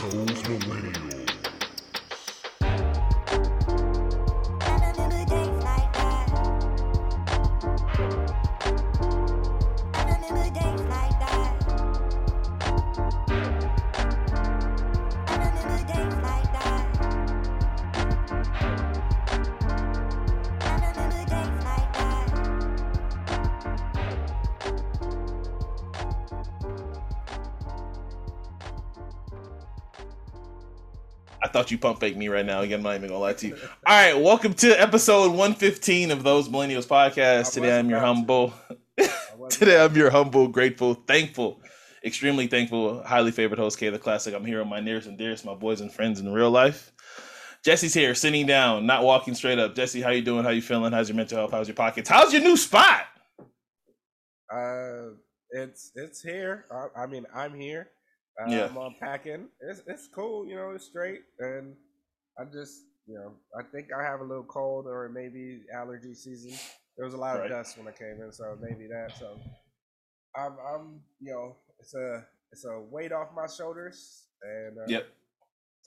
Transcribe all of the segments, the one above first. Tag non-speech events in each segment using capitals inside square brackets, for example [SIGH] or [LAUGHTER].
Those millennials. You pump fake me right now. Again, I'm not even gonna lie to you. All right, welcome to episode 115 of those Millennials podcast. Today I'm your humble. [LAUGHS] Today I'm your humble, grateful, thankful, extremely thankful, highly favored host, K the Classic. I'm here with my nearest and dearest, my boys and friends in real life. Jesse's here, sitting down, not walking straight up. Jesse, how you doing? How you feeling? How's your mental health? How's your pockets? How's your new spot? Uh, it's it's here. I, I mean, I'm here. Uh, Yeah. I'm unpacking. It's it's cool. You know, it's straight, and I just you know, I think I have a little cold or maybe allergy season. There was a lot of dust when I came in, so maybe that. So I'm I'm you know, it's a it's a weight off my shoulders, and uh, Yep.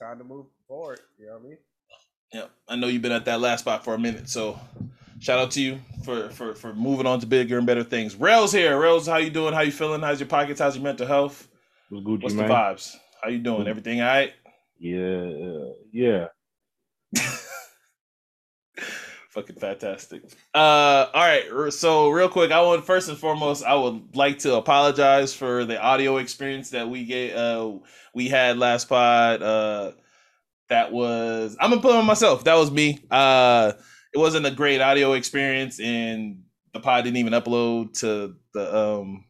time to move forward. You know what I mean? Yep. I know you've been at that last spot for a minute, so shout out to you for for for moving on to bigger and better things. Rails here. Rails, how you doing? How you feeling? How's your pockets? How's your mental health? What's Gucci, What's the vibes? How you doing? Everything all right? Yeah, yeah. [LAUGHS] Fucking fantastic. Uh, all right. So real quick, I want first and foremost, I would like to apologize for the audio experience that we get. Uh, we had last pod. Uh, that was I'm gonna put it on myself. That was me. Uh, it wasn't a great audio experience, and the pod didn't even upload to the um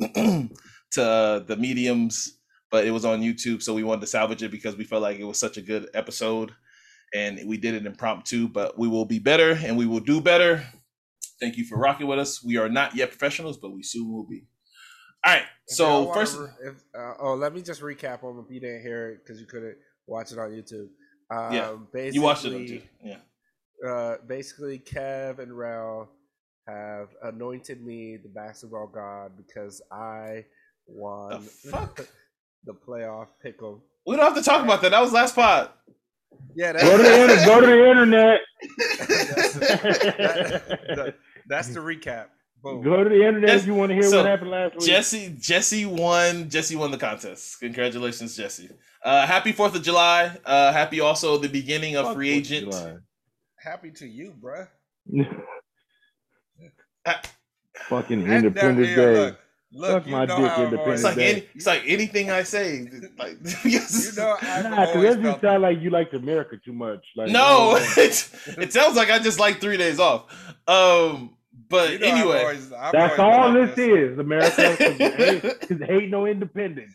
[CLEARS THROAT] to the mediums, but it was on YouTube, so we wanted to salvage it because we felt like it was such a good episode and we did it impromptu, but we will be better and we will do better. Thank you for rocking with us. We are not yet professionals, but we soon will be. All right. If So first, if, uh, oh, let me just recap on if you didn't hear it because you couldn't watch it on YouTube. Um, Yeah, basically, you watched it on YouTube. Yeah. uh, basically, Kev and Rel have anointed me the basketball god because I won The fuck? [LAUGHS] the playoff pickle. We don't have to talk about that. That was last pod. Yeah, Go to the inter- go to the internet. that's, that- that- that's the recap. Boom. Go to the internet Yes, if you want to hear so, what happened last week. Jesse, Jesse won. Jesse won the contest. Congratulations, Jesse. Uh, happy Fourth of July. Uh, happy also the beginning of Fuck free Fourth of agent. Happy to you, bruh. [LAUGHS] Fucking Independence Day. Look, look Suck my dick, how I've Independence It's like Day. any, it's like anything I say. Like [LAUGHS] You know, I've Nah, because always that just sound like you liked America too much. Like no, [LAUGHS] it, it sounds like I just like three days off. Um, but You know, I've anyway, always- I've that's all been this is, America. Because hate no independence.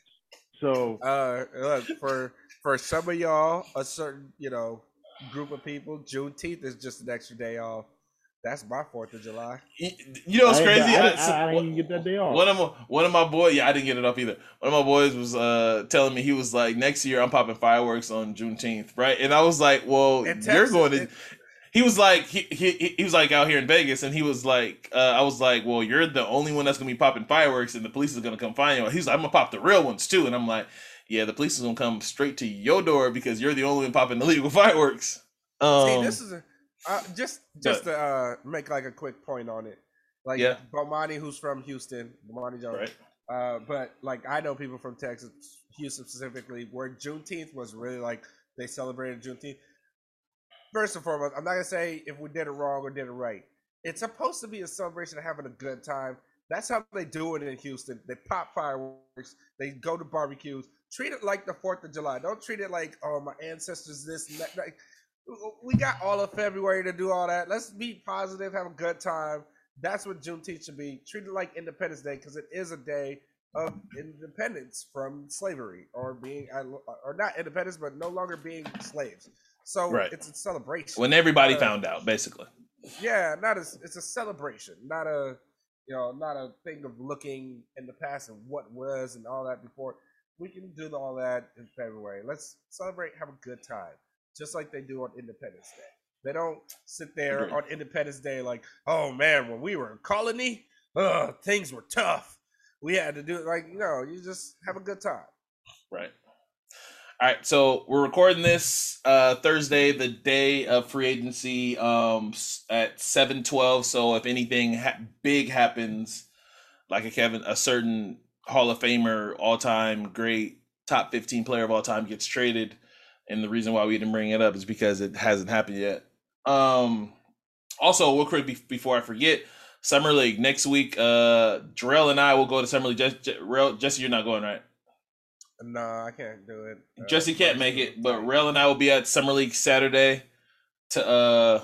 So Uh, look for for some of y'all, a certain you know group of people, Juneteenth is just an extra day off. That's my Fourth of July. you you know what's I, ain't- crazy? I, I- I, I, didn't even get that day off. One of my one of my boys, yeah, I didn't get it off either. One of my boys was uh telling me he was like, next year I'm popping fireworks on Juneteenth, right? And I was like, well, In you're going to. it- He was like, he, he he was like out here in Vegas, and he was like, uh, I was like, well, you're the only one that's gonna be popping fireworks, and the police is gonna come find you. He's like, I'm gonna pop the real ones too, and I'm like, yeah, the police is gonna come straight to your door because you're the only one popping illegal [LAUGHS] fireworks. Um, See, this is a, uh, just just to uh, make like a quick point on it. Like Yeah. Bomani, who's from Houston, Bomani Jones. right. Uh, but like I know people from Texas, Houston specifically, where Juneteenth was really like they celebrated Juneteenth. First and foremost, I'm not gonna say if we did it wrong or did it right. It's supposed to be a celebration of having a good time. That's how they do it in Houston. They pop fireworks. They go to barbecues. Treat it like the Fourth of July. Don't treat it like oh my ancestors this and that. Like, we got all of February to do all that. Let's be positive, have a good time. That's what Juneteenth should be. Treat it like Independence Day because it is a day of independence from slavery or being or not independence, but no longer being slaves. So Right. it's a celebration. When everybody Uh, found out, basically. yeah, not as it's a celebration, not a you know, not a thing of looking in the past and what was and all that before. We can do all that in February. Let's celebrate, have a good time, just like they do on Independence Day. They don't sit there Agreed. on Independence Day like, oh man, when we were a colony, uh, things were tough. We had to do it like, no, you just have a good time. Right. All right, so we're recording this uh, Thursday, the day of free agency, um, at seven twelve. So if anything ha- big happens, like a Kevin, a certain Hall of Famer, all time great, top fifteen player of all time gets traded, and the reason why we didn't bring it up is because it hasn't happened yet. Um, also, real quick before I forget, Summer League next week. Uh, Jarrell and I will go to Summer League. Jess- Je- Jarrell- Jesse, you're not going, right? No, I can't do it. Uh, Jesse can't make it, but Rail and I will be at Summer League Saturday to uh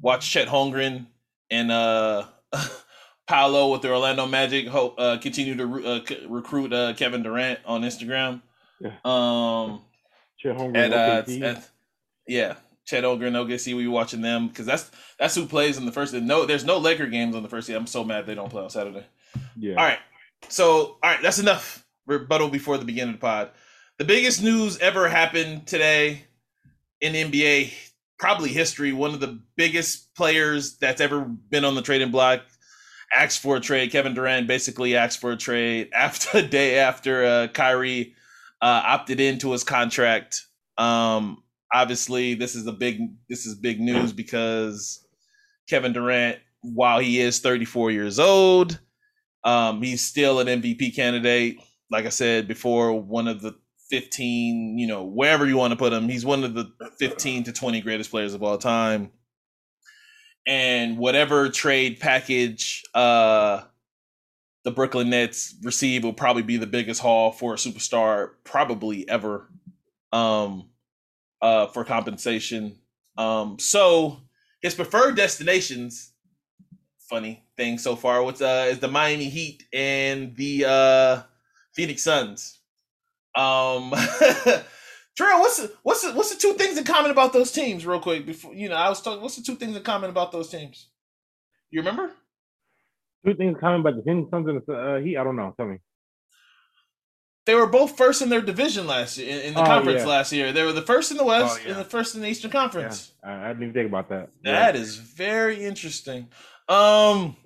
watch Chet Holmgren and uh [LAUGHS] Paolo with the Orlando Magic hope uh, continue to re- uh, c- recruit uh, Kevin Durant on Instagram. Yeah. Um Shit, hungry. and uh at- yeah, Chet Holmgren, OKC, we watching them because that's that's who plays in the first. No, there's no Laker games on the first day. I'm so mad they don't play on Saturday. yeah. All right. So, all right, that's enough rebuttal before the beginning of the pod. The biggest news ever happened today in NBA, probably history. One of the biggest players that's ever been on the trading block asked for a trade. Kevin Durant basically asked for a trade [LAUGHS] after a day after uh, Kyrie uh, opted into his contract. Um, obviously, this is a big this is big news because Kevin Durant, while he is 34 years old, um, he's still an MVP candidate. Like I said before, one of the 15, you know, wherever you want to put him, he's one of the 15 to 20 greatest players of all time. And whatever trade package uh, the Brooklyn Nets receive will probably be the biggest haul for a superstar probably ever um, uh, for compensation. Um, so his preferred destinations funny thing so far. What's uh is the Miami Heat and the uh Phoenix Suns. Um [LAUGHS] what's the, what's the, what's the two things in common about those teams, real quick? Before you know, I was talking. What's the two things in common about those teams? You remember? Two things coming about the Phoenix Suns and the uh, Heat. I don't know. Tell me. They were both first in their division last year in, in the Oh, conference yeah. last year. They were the first in the West Oh, yeah. and the first in the Eastern Yeah, Conference. I, I didn't even think about that. That is very interesting. Um,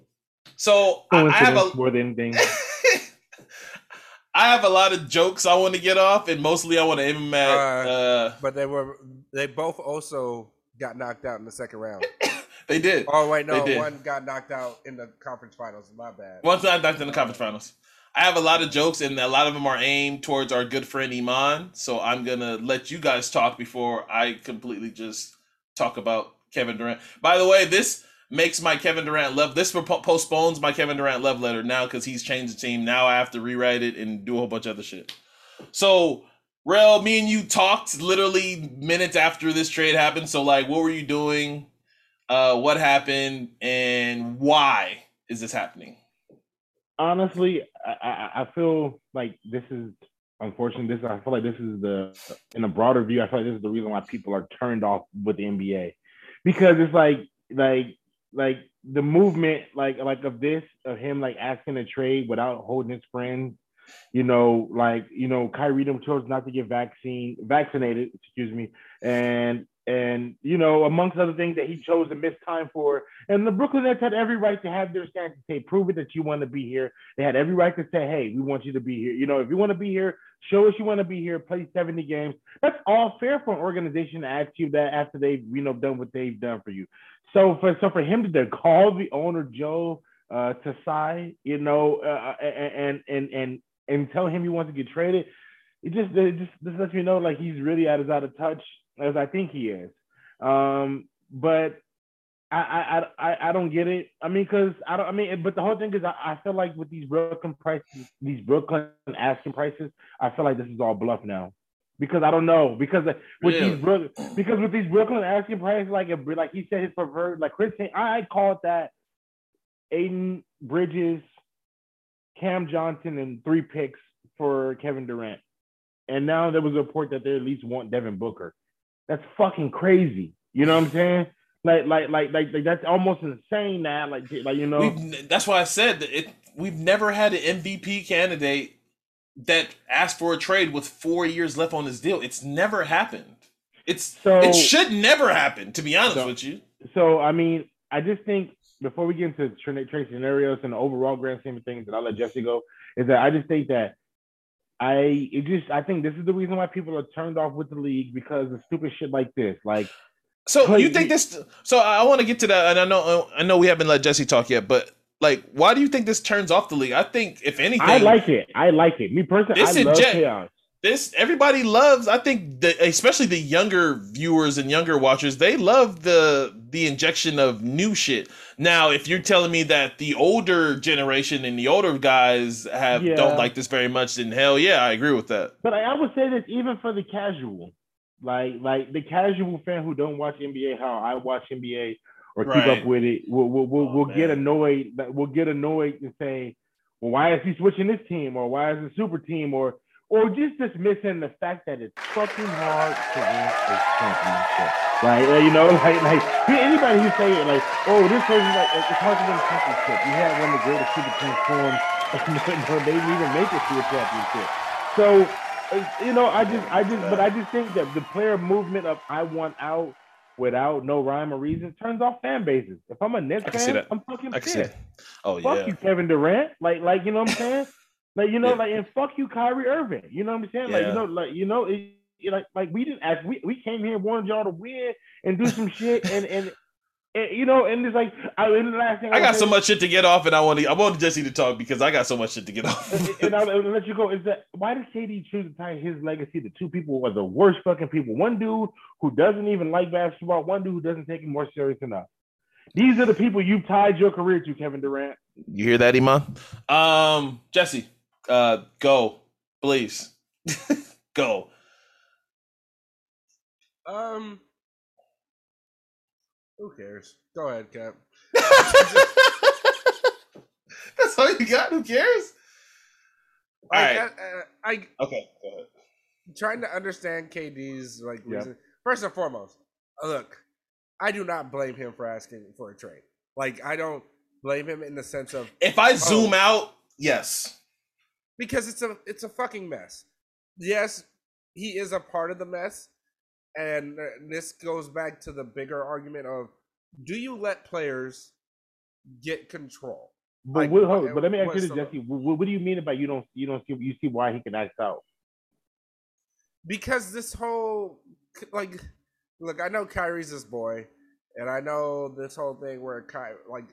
so I, I have a more than anything. [LAUGHS] I have a lot of jokes I want to get off, and mostly I want to aim them at. Uh, Uh, But they were they both also got knocked out in the second round. [LAUGHS] they did. Oh wait, no, one got knocked out in the conference finals. My bad. One I knocked in the conference finals. I have a lot of jokes, and a lot of them are aimed towards our good friend Iman. So I'm gonna let you guys talk before I completely just talk about Kevin Durant. By the way, this makes my Kevin Durant love. This postpones my Kevin Durant love letter now because he's changed the team. Now I have to rewrite it and do a whole bunch of other shit. So, Rel, me and you talked literally minutes after this trade happened. So, like, what were you doing? Uh, what happened, and why is this happening? honestly, I, I, feel like this is unfortunate. This I feel like this is the in a broader view. I feel like this is the reason why people are turned off with the NBA because it's like like like the movement like like of this of him like asking a trade without holding his friends. You know, like you know, Kyrie them chose not to get vaccine vaccinated. Excuse me, and and you know, amongst other things that he chose to miss time for. And the Brooklyn Nets had every right to have their stance to say, prove it that you want to be here. They had every right to say, hey, we want you to be here. You know, if you want to be here, show us you want to be here, play 70 games. That's all fair for an organization to ask you that after they've, you know, done what they've done for you. So for so for him to call the owner Joe uh Tsai, you know, uh, and and and and tell him he wants to get traded, it just it just this lets me know like he's really out as out of touch as I think he is. Um, but I, I I I don't get it. I mean, because I don't. I mean, but the whole thing is, I, I feel like with these Brooklyn prices, these Brooklyn asking prices, I feel like this is all bluff now. Because I don't know. Because with Really? these Brook, because with these Brooklyn asking prices, like if, like he said, his preferred, like Chris, I I called that Aiden Bridges, Cam Johnson, and three picks for Kevin Durant. And now there was a report that they at least want Devin Booker. That's fucking crazy. You know what I'm saying? Like, like, like, like, like that's almost insane. Now, like, like you know, We've, that's why I said that it. We've never had an MVP candidate that asked for a trade with four years left on his deal. It's never happened. It's So- it should never happen. To be honest So- with you, so I mean, I just think before we get into trade trade scenarios and the overall grand scheme of things, and I'll let Jesse go, is that I just think that I it just I think this is the reason why people are turned off with the league because of stupid shit like this. Like So you think this? So I want to get to that, and I know I know we haven't let Jesse talk yet, but like, why do you think this turns off the league? I think if anything, I like it. I like it. Me personally, This I love inject- chaos. this. Everybody loves. I think the, especially the younger viewers and younger watchers, they love the the injection of new shit. Now, if you're telling me that the older generation and the older guys have Yeah. don't like this very much, then hell yeah, I agree with that. But I, I would say this even for the casual, like like the casual fan who don't watch NBA, how I watch NBA or keep up with it, will will will, Oh, will get annoyed. We'll get annoyed and say, "Well, why is he switching this team? Or why is it super team? Or or just dismissing the fact that it's fucking hard to win a championship. Like uh, you know, [LAUGHS] like like anybody who say it like, oh, this person like it's hard to win a championship. You had one of the greatest super teams form, [LAUGHS] and they didn't even make it to a championship. So uh, you know, I just, I just, but I just think that the player movement of I want out without no rhyme or reason turns off fan bases. If I'm a Nets I can see fan. I'm fucking I pissed. Oh yeah. Fuck yeah, you, Kevin Durant. Like, like you know what I'm saying? Like you know, Yeah. like and fuck you, Kyrie Irving. You know what I'm saying? Like you know, like you know, it, it- like like we didn't ask. We, we came here wanted y'all to win and do some shit [LAUGHS] and and. And, you know, and it's like, I, and the last thing I got wanna so much shit to get off, and I want to. I want Jesse to talk because I got so much shit to get off. and, and I'll, I'll let you go. Is that why did KD choose to tie his legacy to two people who are the worst fucking people? One dude who doesn't even like basketball, one dude who doesn't take it more serious enough. These are the people you've tied your career to, Kevin Durant. You hear that, Iman? Um, Jesse, uh, go, please, [LAUGHS] go. Um, who cares? Go ahead, Cap. [LAUGHS] That's all you got. Who cares? All I, right. uh, I Okay. Go ahead. trying to understand KD's like Yeah. reason. First and foremost, look, I do not blame him for asking for a trade. Like I don't blame him in the sense of If I zoom Oh. out, yes. Because it's a it's a fucking mess. Yes, he is a part of the mess, and uh, this goes back to the bigger argument of do you let players get control? But, Like, what, but let me ask you this, Jesse. What, what do you mean by you don't you don't see you see why he can act out? because this whole like look i know kyrie's his boy and i know this whole thing where Ky, like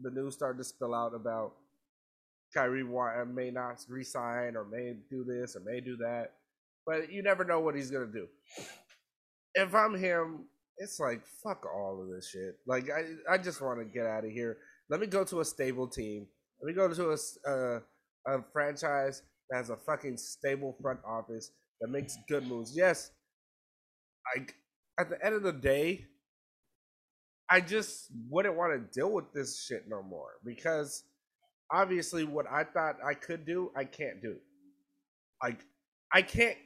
the news started to spill out about Kyrie may not resign or may do this or may do that but you never know what he's gonna do. If i'm him it's like fuck all of this shit. Like i, I just want to get out of here. Let me go to a stable team. Let me go to a, uh, a franchise that has a fucking stable front office that makes good moves. Yes, I at the end of the day, I just wouldn't want to deal with this shit no more because obviously what I thought I could do, I can't do. Like I can't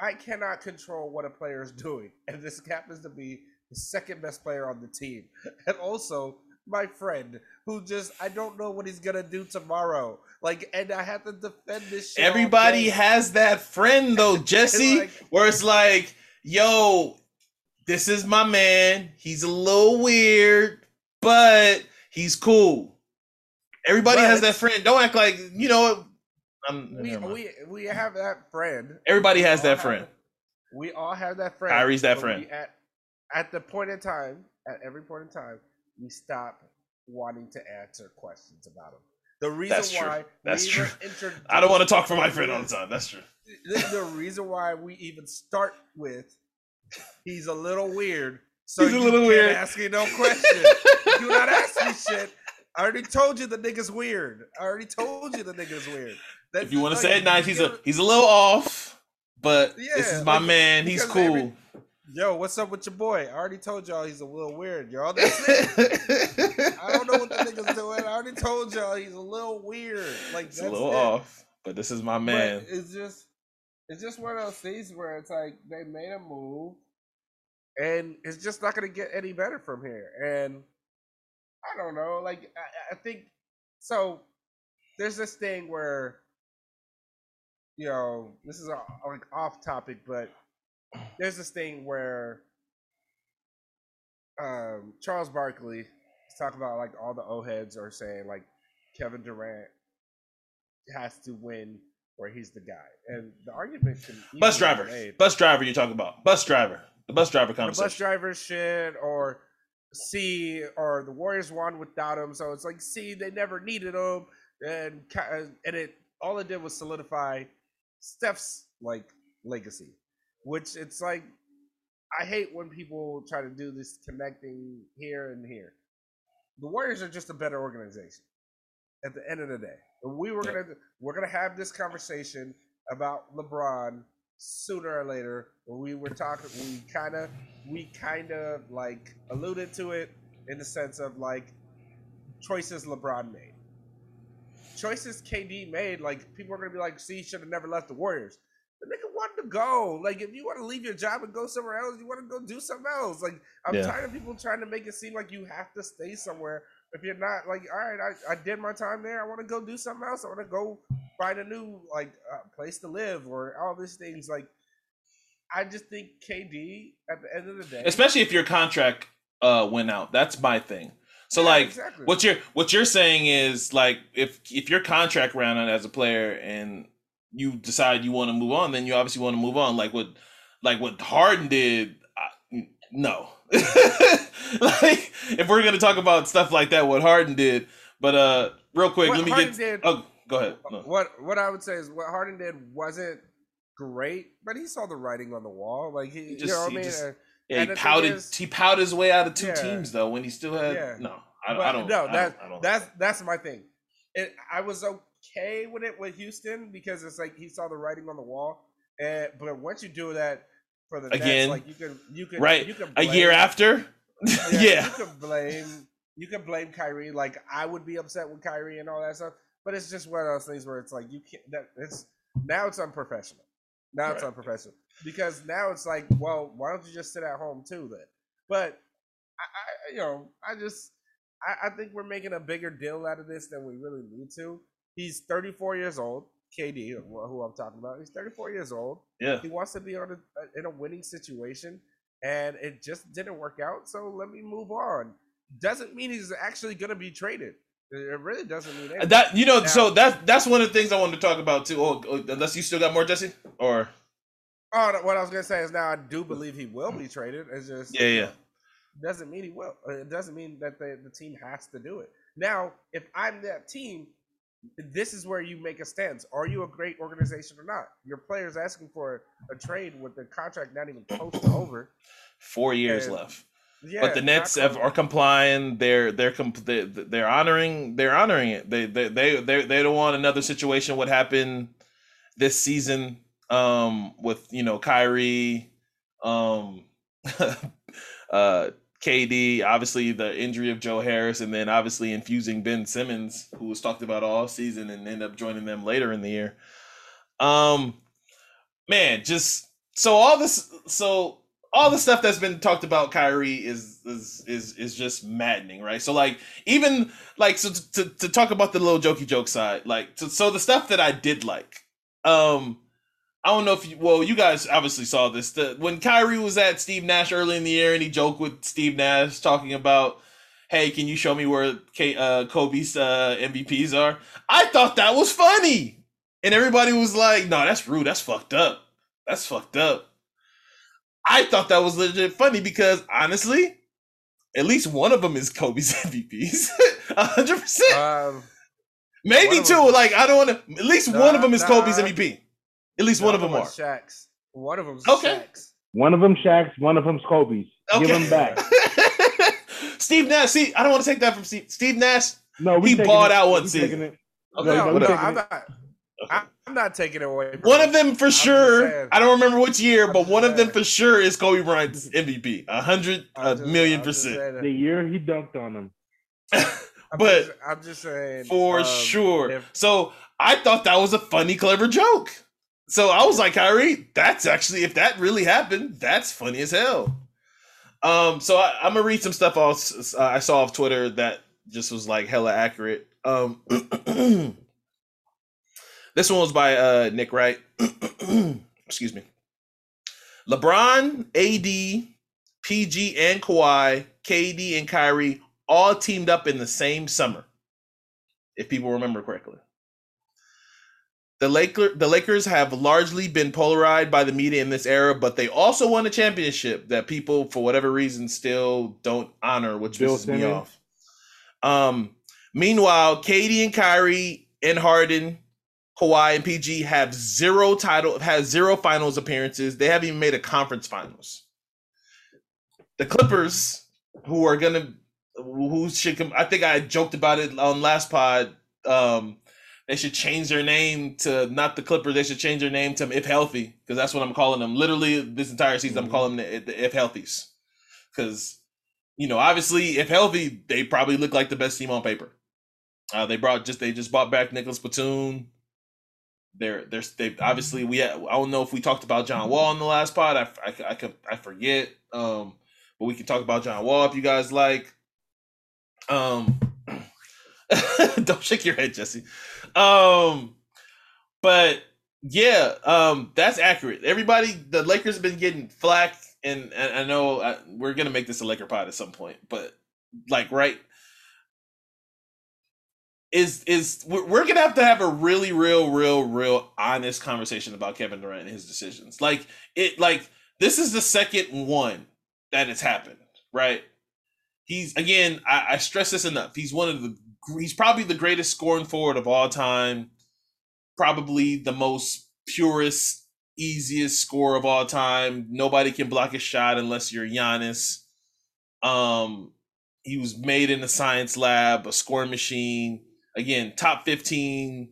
I cannot control what a player is [LAUGHS] doing. And this happens to be the second best player on the team. [LAUGHS] And also my friend who just I don't know what he's gonna do tomorrow. Like and I have to defend this shit. Everybody has that friend though, [LAUGHS] Jesse, like- where it's like, yo, this is my man. He's a little weird, but he's cool. Everybody has that friend. Don't act like you know. I'm, we, we we have that friend. Everybody has that friend. have- we all have that friend. Kyrie's that friend. At, at the point in time, at every point in time, we stop wanting to answer questions about him. The reason That's true. why That's we true. I don't want to talk for my friend all the time. That's true. The, the reason why we even start with he's a little weird. So He's a little weird. ask me no question. Do not ask me shit. I already told you the nigga's weird. I already told you the nigga's weird. [LAUGHS] That's If you want to say it nice, he's a he's a little off, but this is my like, man. He's cool. every- Yo, what's up with your boy? I already told y'all he's a little weird, y'all. [LAUGHS] That's it. I don't know what the nigga's doing. I already told y'all he's a little weird. Like It's a little it. off, but this is my man. But it's just it's just one of those things where it's like they made a move and it's just not gonna get any better from here. And I don't know, like I, I think so there's this thing where you know, this is a, like off topic, but there's this thing where um Charles Barkley is talking about like all the O heads are saying like Kevin Durant has to win where he's the guy. And the argument can Bus driver, bus driver. You're talking about bus driver, the bus driver the bus driver shit or see or the Warriors won without him. So it's like see they never needed him and uh, and it all it did was solidify Steph's like legacy, which it's like I hate when people try to do this connecting here and here. The Warriors are just a better organization at the end of the day. We were gonna we're gonna have this conversation about LeBron sooner or later. When we were talking, we kind of we kind of like alluded to it in the sense of like choices LeBron made, choices KD made. Like people are gonna be like, "See, should have never left the Warriors." The nigga wanted to go. Like, if you want to leave your job and go somewhere else, you want to go do something else. Like, I'm Yeah. tired of people trying to make it seem like you have to stay somewhere. If you're not, like, all right, I, I did my time there. I want to go do something else. I want to go find a new like uh, place to live or all these things. Like, I just think KD at the end of the day, Especially if your contract uh went out. That's my thing. So Yeah, like exactly. what you're what you're saying is like if if your contract ran out as a player and you decide you want to move on, then you obviously want to move on. Like what like what Harden did. I, no, [LAUGHS] like if we're gonna talk about stuff like that, what Harden did. But uh, real quick, What let me Harden get. did- Oh, go ahead. No. What what I would say is what Harden did wasn't great, but he saw the writing on the wall. Like he, you just- know what he I mean. just- Yeah, And he pouted. is- he pouted his way out of two Yeah. teams though when he still had. Yeah. No, I, But I don't. no, I that don't, I don't. that's that's my thing. It, I was okay with it with Houston because it's like he saw the writing on the wall. And but once you do that for the Again, Nets, like you can you can right, you can a year after. [LAUGHS] yeah. you can blame you can blame Kyrie. Like I would be upset with Kyrie and all that stuff. But it's just one of those things where it's like you can't. That it's now it's unprofessional. Now it's unprofessional because now it's like, well, why don't you just sit at home too then? But I, I you know, I just I, I think we're making a bigger deal out of this than we really need to. He's 34 years old. KD, who who I'm talking about, he's 34 years old. Yeah. He wants to be on a, in a winning situation, and it just didn't work out. So let me move on. Doesn't mean he's actually going to be traded. It really doesn't mean anything. That you know, Now- so that that's one of the things I wanted to talk about too. Oh, oh, unless you still got more, Jesse, or oh, what I was going to say is now I do believe he will be traded. It's just yeah, yeah, doesn't mean he will. It doesn't mean that the, the team has to do it. Now, if I'm that team, this is where you make a stance. Are you a great organization or not? Your players asking for a trade with the contract not even close to over. four years And- left. Yeah, but the Nets have, are complying. They're they're comp- they, they're honoring they're honoring it. They they they they, they don't want another situation. What happened this season um, with you know Kyrie, um, [LAUGHS] uh, KD, obviously the injury of Joe Harris, and then obviously infusing Ben Simmons, who was talked about all season and end up joining them later in the year. Um, man, just so all this so all the stuff that's been talked about Kyrie is is is is just maddening, right? So like even like so to, to talk about the little jokey joke side, like so, the stuff that I did like, um, I don't know if you well you guys obviously saw this the when Kyrie was at Steve Nash early in the year and he joked with Steve Nash talking about. Hey, can you show me where K, uh, Kobe's uh, MVPs are? I thought that was funny, and everybody was like, "No, that's rude. That's fucked up. That's fucked up." I thought that was legit funny because honestly, at least one of them is Kobe's [LAUGHS] MVPs, [LAUGHS] hundred percent, Um, maybe two. them- Like I don't want to. At least one of them is Nah, Kobe's. MVP. At least one of them are. was Shaq's. One of them's Okay. Shaq's. One of them Shaq's, one of them's Kobe's. Give Okay. them back. [LAUGHS] Steve Nash. See, I don't want to take that from Steve. Steve Nash. No, we He taking balled it. out one We season. it. Okay, no, no, whatever. I'm not. I'm not taking it away. One him. of them for just sure. I don't remember which year, but one of them for sure is Kobe Bryant's MVP. A hundred, a I'm just- million percent. The year he dunked on him. [LAUGHS] I'm but- just, I'm just saying for um, sure. if- so I thought that was a funny, clever joke. So I was like, Kyrie, that's actually if that really happened, that's funny as hell. Um, so I, I'm gonna read some stuff off, uh, I saw off Twitter that just was like hella accurate. Um, [CLEARS THROAT] this one was by uh, Nick Wright. [CLEARS THROAT] Excuse me. LeBron, AD, PG, and Kawhi, KD, and Kyrie all teamed up in the same summer if people remember correctly. the Laker the Lakers have largely been polarized by the media in this era, but they also won a championship that people, for whatever reason, still don't honor, which Bill pisses me off. Um, meanwhile, KD and Kyrie and Harden, Kawhi and PG have zero title, has zero finals appearances. They haven't even made a conference finals. The Clippers, who are gonna, who should come, I think I joked about it on last pod. Um, they should change their name to not the Clippers. They should change their name to If Healthy because that's what I'm calling them. Literally, this entire season, I'm Mhm. calling them the, the If Healthies because you know, obviously, if healthy, they probably look like the best team on paper. Uh, they brought just they just bought back Nicolas Batum. They're they're they obviously we I don't know if we talked about John Wall in the last pod. I I, I could I forget. Um, but we can talk about John Wall if you guys like. Um, [LAUGHS] don't shake your head, Jesse. Um, but yeah, um, that's accurate. Everybody, the Lakers have been getting flack, and, and I know uh we're gonna make this a Laker pod at some point, but like, right? Is is we're, gonna have to have a really real, real, real honest conversation about Kevin Durant and his decisions. Like it, like this is the second one that has happened, right? He's again, I, I stress this enough. He's one of the he's probably the greatest scoring forward of all time. Probably the most purest, easiest score of all time. Nobody can block a shot unless you're Giannis. Um, he was made in a science lab, a scoring machine. Again, top 15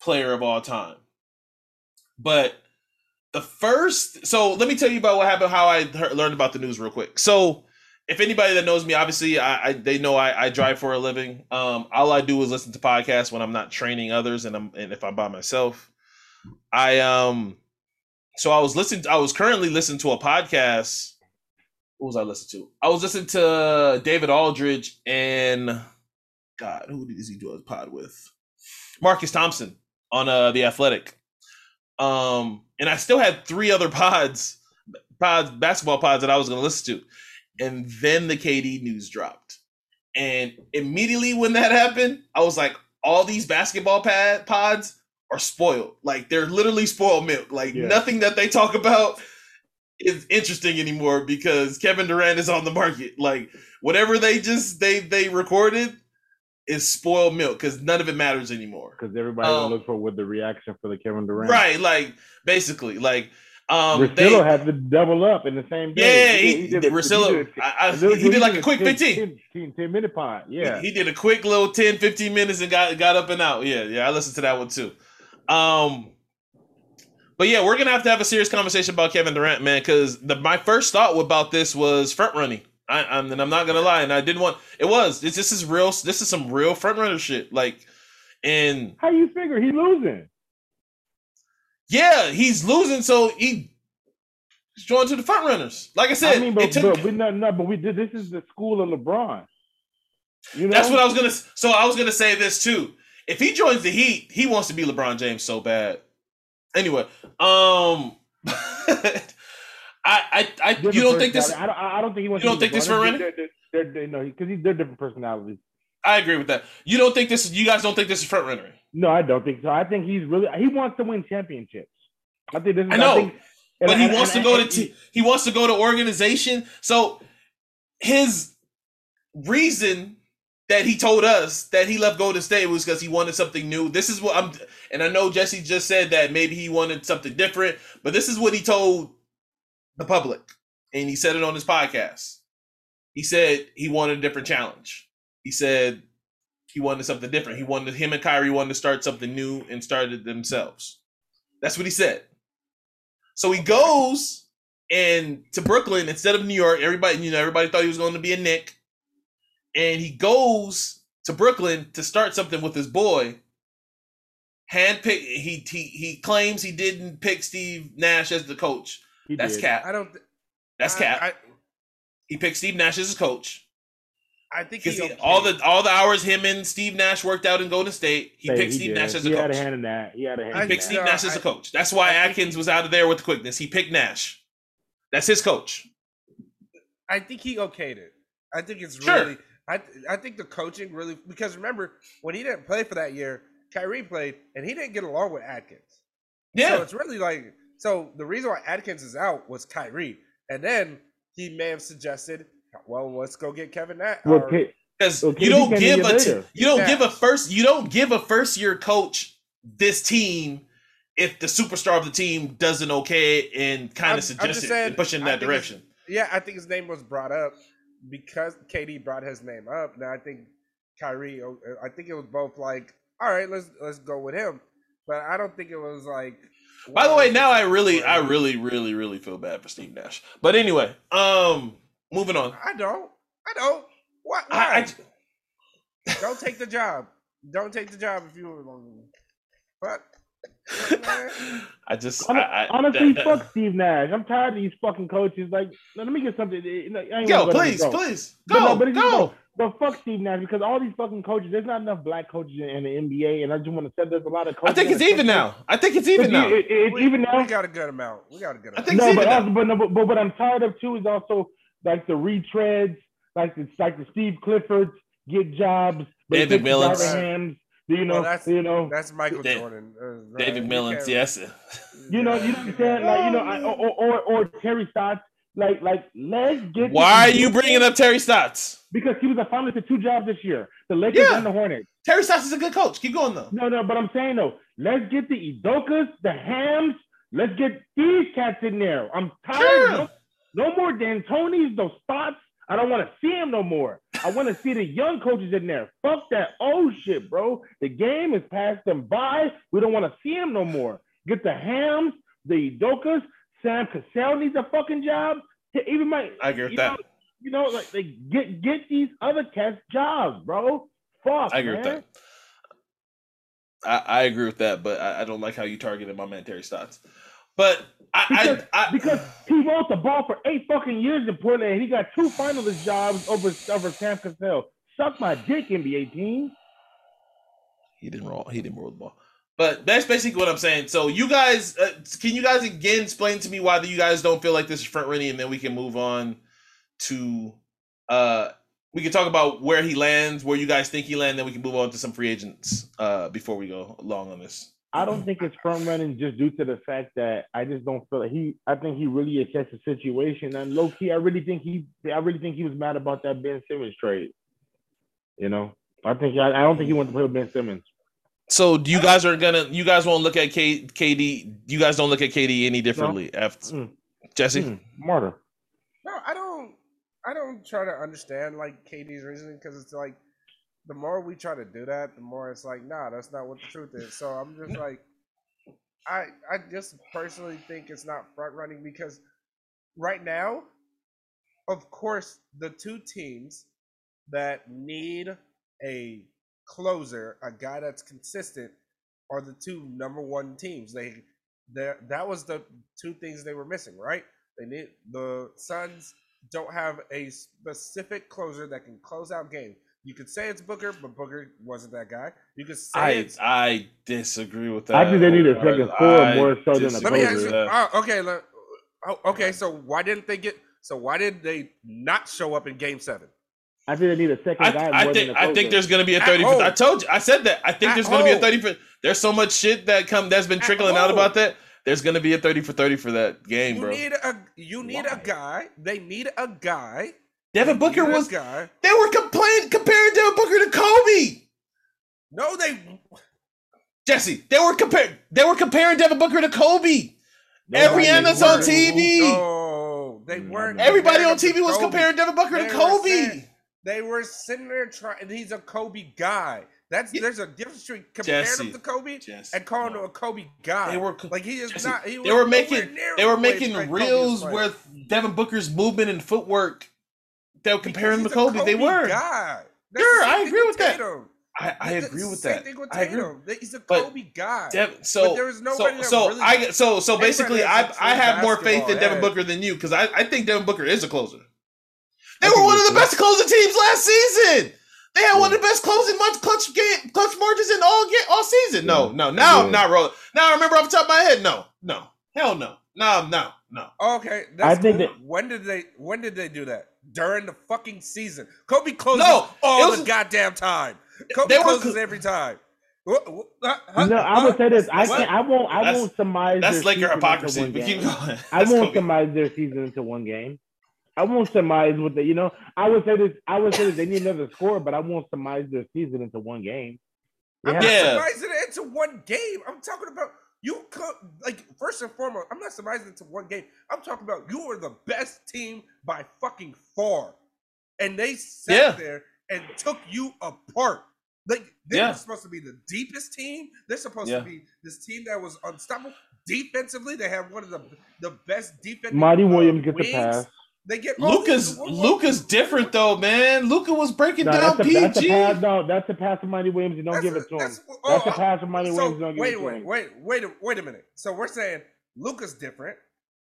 player of all time. But the first, so let me tell you about what happened, how I heard, learned about the news real quick. So, if anybody that knows me, obviously, I, I they know I, I drive for a living. Um, all I do is listen to podcasts when I'm not training others, and I'm and if I'm by myself. I um, so I was listening. I was currently listening to a podcast. What was I listening to? I was listening to David Aldridge and God, who does he do his pod with? Marcus Thompson on uh the Athletic. Um, and I still had three other [LAUGHS] pods, pods, basketball pods that I was going to listen to and then the KD news dropped. And immediately when that happened, I was like, all these basketball pad pods are spoiled. Like they're literally spoiled milk. Like Yeah. nothing that they talk about is interesting anymore because Kevin Durant is on the market. Like whatever they just they they recorded is spoiled milk because none of it matters anymore. because everybody Um, gonna look for what the reaction for the Kevin Durant. Right, like basically, like um Russillo they, had to double up in the same game. yeah, day. he, did- Russillo, did- I, I, literally, he did like a quick 10 15. 10, 10, 10 minute pod. Yeah. He, he did a quick little 10, 15 minutes and got got up and out. Yeah, yeah, I listened to that one too. Um but yeah, we're gonna have to have a serious conversation about Kevin Durant, man, because the my first thought about this was front running. I, I'm and I'm not gonna lie, and I didn't want it was this, this is real this is some real front runner shit. Like and How you figure he losing? yeah, he's losing, so he he's joined to the front runners. Like I said, I mean, but, took, but we no, no, but we did. This is the school of LeBron. You know, That's what I was gonna. So I was gonna say this too. If he joins the Heat, he wants to be LeBron James so bad. Anyway, um, [LAUGHS] I, I, I, you don't think this? I don't. I don't think he wants. You don't think this for Rennie? They're, they're, they're, they're, no, because they're different personalities. I agree with that. You don't think this? You guys don't think this is front runner? No, I don't think so. I think he's really. He wants to win championships. I think this is. I know, think, and- But he and- wants and- to go to t- he wants to go to organization. So his reason that he told us that he left Golden State was because he wanted something new. This is what I'm, and I know Jesse just said that maybe he wanted something different, but this is what he told the public, and he said it on his podcast. He said he wanted a different challenge. He said he wanted something different. He wanted him and Kyrie wanted to start something new and started themselves. That's what he said. So he goes and to Brooklyn instead of New York. Everybody, you know, everybody thought he was going to be a Knick, and he goes to Brooklyn to start something with his boy. Handpick. He he he claims he didn't pick Steve Nash as the coach. He That's did. cap. I don't. th- That's I- cap. I, he picked Steve Nash as his coach I think he, because okay. all the all the hours him and Steve Nash worked out in Golden State. He Hey, picked he Steve did. Nash as a he coach. He had a hand in that. He had a hand. I in picked that. Steve No, Nash as a I- coach. That's why I think- Atkins was out of there with the quickness. He picked Nash. That's his coach. I think he okayed it. I think it's Sure. really. I I think the coaching really because remember when he didn't play for that year, Kyrie played, and he didn't get along with Atkins. Yeah, So it's really like so the reason why Atkins is out was Kyrie, and then he may have suggested, well, let's go get Kevin Nat. Well, because Well, you don't came a give a t- later. you don't Yeah. give a first you don't give a first year coach this team if the superstar of the team doesn't okay and kind I'm- I'm of just suggest it saying, and push in that direction. yeah, I think his name was brought up because KD brought his name up. Now I think Kyrie, oh, I think it was both like, all right, let's let's go with him, but I don't think it was like. By the way, now I really, I really, really, really feel bad for Steve Nash. But anyway, um, moving on. I don't, I don't. What? I, I, don't take the job. Don't take the job if you. But [LAUGHS] I just, hon- I, I, honestly, that- fuck Steve Nash. I'm tired of these fucking coaches. Like, let me get something. I ain't Yo, gonna go down please, this please, But go, no, but it's just- go. But fuck Steve Nash because all these fucking coaches, there's not enough black coaches in, in the NBA, and I just want to say there's a lot of coaches. I think it's even now. I think it's even now. it- it's we, even now. We got a good amount. We got a good amount. I amount. think no, it's but even also, now. but, no, but, but what I'm tired of too is also like the retreads, like the like the Steve Cliffords get jobs, but David the Millens. Hams, you know, Well, that's- you know, That's Michael Da- Jordan. uh, right. David You Millens, yes. you know, you know what I'm saying? Like you know, I, or, or or Terry Stotts, like like let's get. Why are you bringing up Terry Stotts? Because he was a finalist at two jobs this year, the Lakers Yeah. and the Hornets. Terry Stotts is a good coach. Keep going though. No, no, but I'm saying though, let's get the Udokas, the Hams, let's get these cats in there. I'm tired. Sure. No, no more D'Antoni's, those spots. I don't want to see him no more. I want to see the young coaches in there. Fuck that old shit, bro. The game has passed them by. We don't want to see them no more. Get the Hams, the Udokas. Sam Cassell needs a fucking job. Even my, I agree with you that. know, you know, like they get get these other cats jobs, bro. Fuck, I agree man. with that. I, I agree with that, but I, I don't like how you targeted my man Terry Stotts. But I, Because, I, I because he wrote the ball for eight fucking years in Portland, and he got two finalist jobs over over Sam Cassell. Suck my dick, NBA team. he didn't roll. He didn't roll the ball. But that's basically what I'm saying. So you guys, uh, can you guys again explain to me why you guys don't feel like this is front running, and then we can move on to uh we can talk about where he lands, where you guys think he lands, then we can move on to some free agents uh before we go along on this. I don't think it's front running just due to the fact that I just don't feel like he. I think he really assessed the situation, and low key, I really think he. I really think he was mad about that Ben Simmons trade. You know, I think I, I don't think he wanted to play with Ben Simmons. So you guys are gonna you guys won't look at K, KD. You guys don't look at KD any differently after Mm. Jesse. Hmm, martyr. No, I don't. I don't try to understand like KD's reasoning because it's like the more we try to do that, the more it's like, nah, that's not what the truth is. So I'm just like, I I just personally think it's not front running because right now, of course, the two teams that need a closer, a guy that's consistent, are the two number one teams. They that that was the two things they were missing, right? They need the Suns don't have a specific closer that can close out games. You could say it's Booker, but Booker wasn't that guy. You could say I it's I disagree with that. I think they need a second scorer I more so than a Let me ask you. Oh, okay. let- oh, okay. So why didn't they get? So why did they not show up in Game Seven? I think they need a second guy. I more think than a I think there's gonna be a thirty. For. I told you. I said that. I think At there's gonna be a thirty for. There's so much shit that come that's been At trickling out home. about that. There's gonna be a thirty for thirty for that game, bro. You bro. need a you need Why? a guy. They need a guy. Devin Booker need was. guy. They were complaining comparing Devin Booker to Kobe. No, they Jesse, they were comparing. They were comparing Devin Booker to Kobe. Every Nobody analyst on TV. no, they weren't. Everybody on TV was comparing Devin Booker to They were Kobe. saying- They were sitting there trying. He's a Kobe guy. That's Yeah. there's a difference between comparing Jesse. him to Kobe Jesse, and calling no. him a Kobe guy. They were like he is Jesse, not. He they were making they were the way making reels with Devin Booker's movement and footwork. They were Because comparing him to he's a Kobe. They were. Guy. Sure, I agree with that. I, I agree the with same that. thing with Tatum. He's a But Kobe guy. Dev, so there was so nobody that so really- I so so basically that's a I I true have more faith in Devin. Booker than you because I, I think Devin Booker is a closer. They I were one of the good. best closing teams last season. They had one of the best closing months, clutch game, clutch margins in all game, all season. No, no, now I'm not rolling. Now I remember off the top of my head. No, no, hell no, no, no, no. Okay, that's I think cool. that- when did they when did they do that? During the fucking season. Kobe closes No, all was- the goddamn time. Kobe They were closes cl- every time. What- what- huh? No, I would say this. I can't. I won't. I That's- won't surmise. That's their Laker season into hypocrisy. one But [LAUGHS] keep game. going. I won't Kobe. surmise their season into one game. I won't surmise with the. You know, I would say this. I would say this. They need another score, but I won't surmise their season into one game. They I'm have- not Yeah. surmising it into one game. I'm talking about you. Co- like first and foremost, I'm not surmising into one game. I'm talking about you were the best team by fucking far, and they sat Yeah. there and took you apart. Like they Yeah. were supposed to be the deepest team. They're supposed Yeah. to be this team that was unstoppable defensively. They have one of the the best defense. Marty uh, Williams gets wings. a pass. They get oh, Luka's what- what- Luka's different though, man. Luka was breaking No, down that's a, that's a pass. No, that's a pass to Marty Williams. You don't That's give a- it to him. that's- That's, oh, a pass to Marty so, Williams. Don't give wait, it to wait, him. wait, wait, a- wait a minute. So we're saying Luka's different.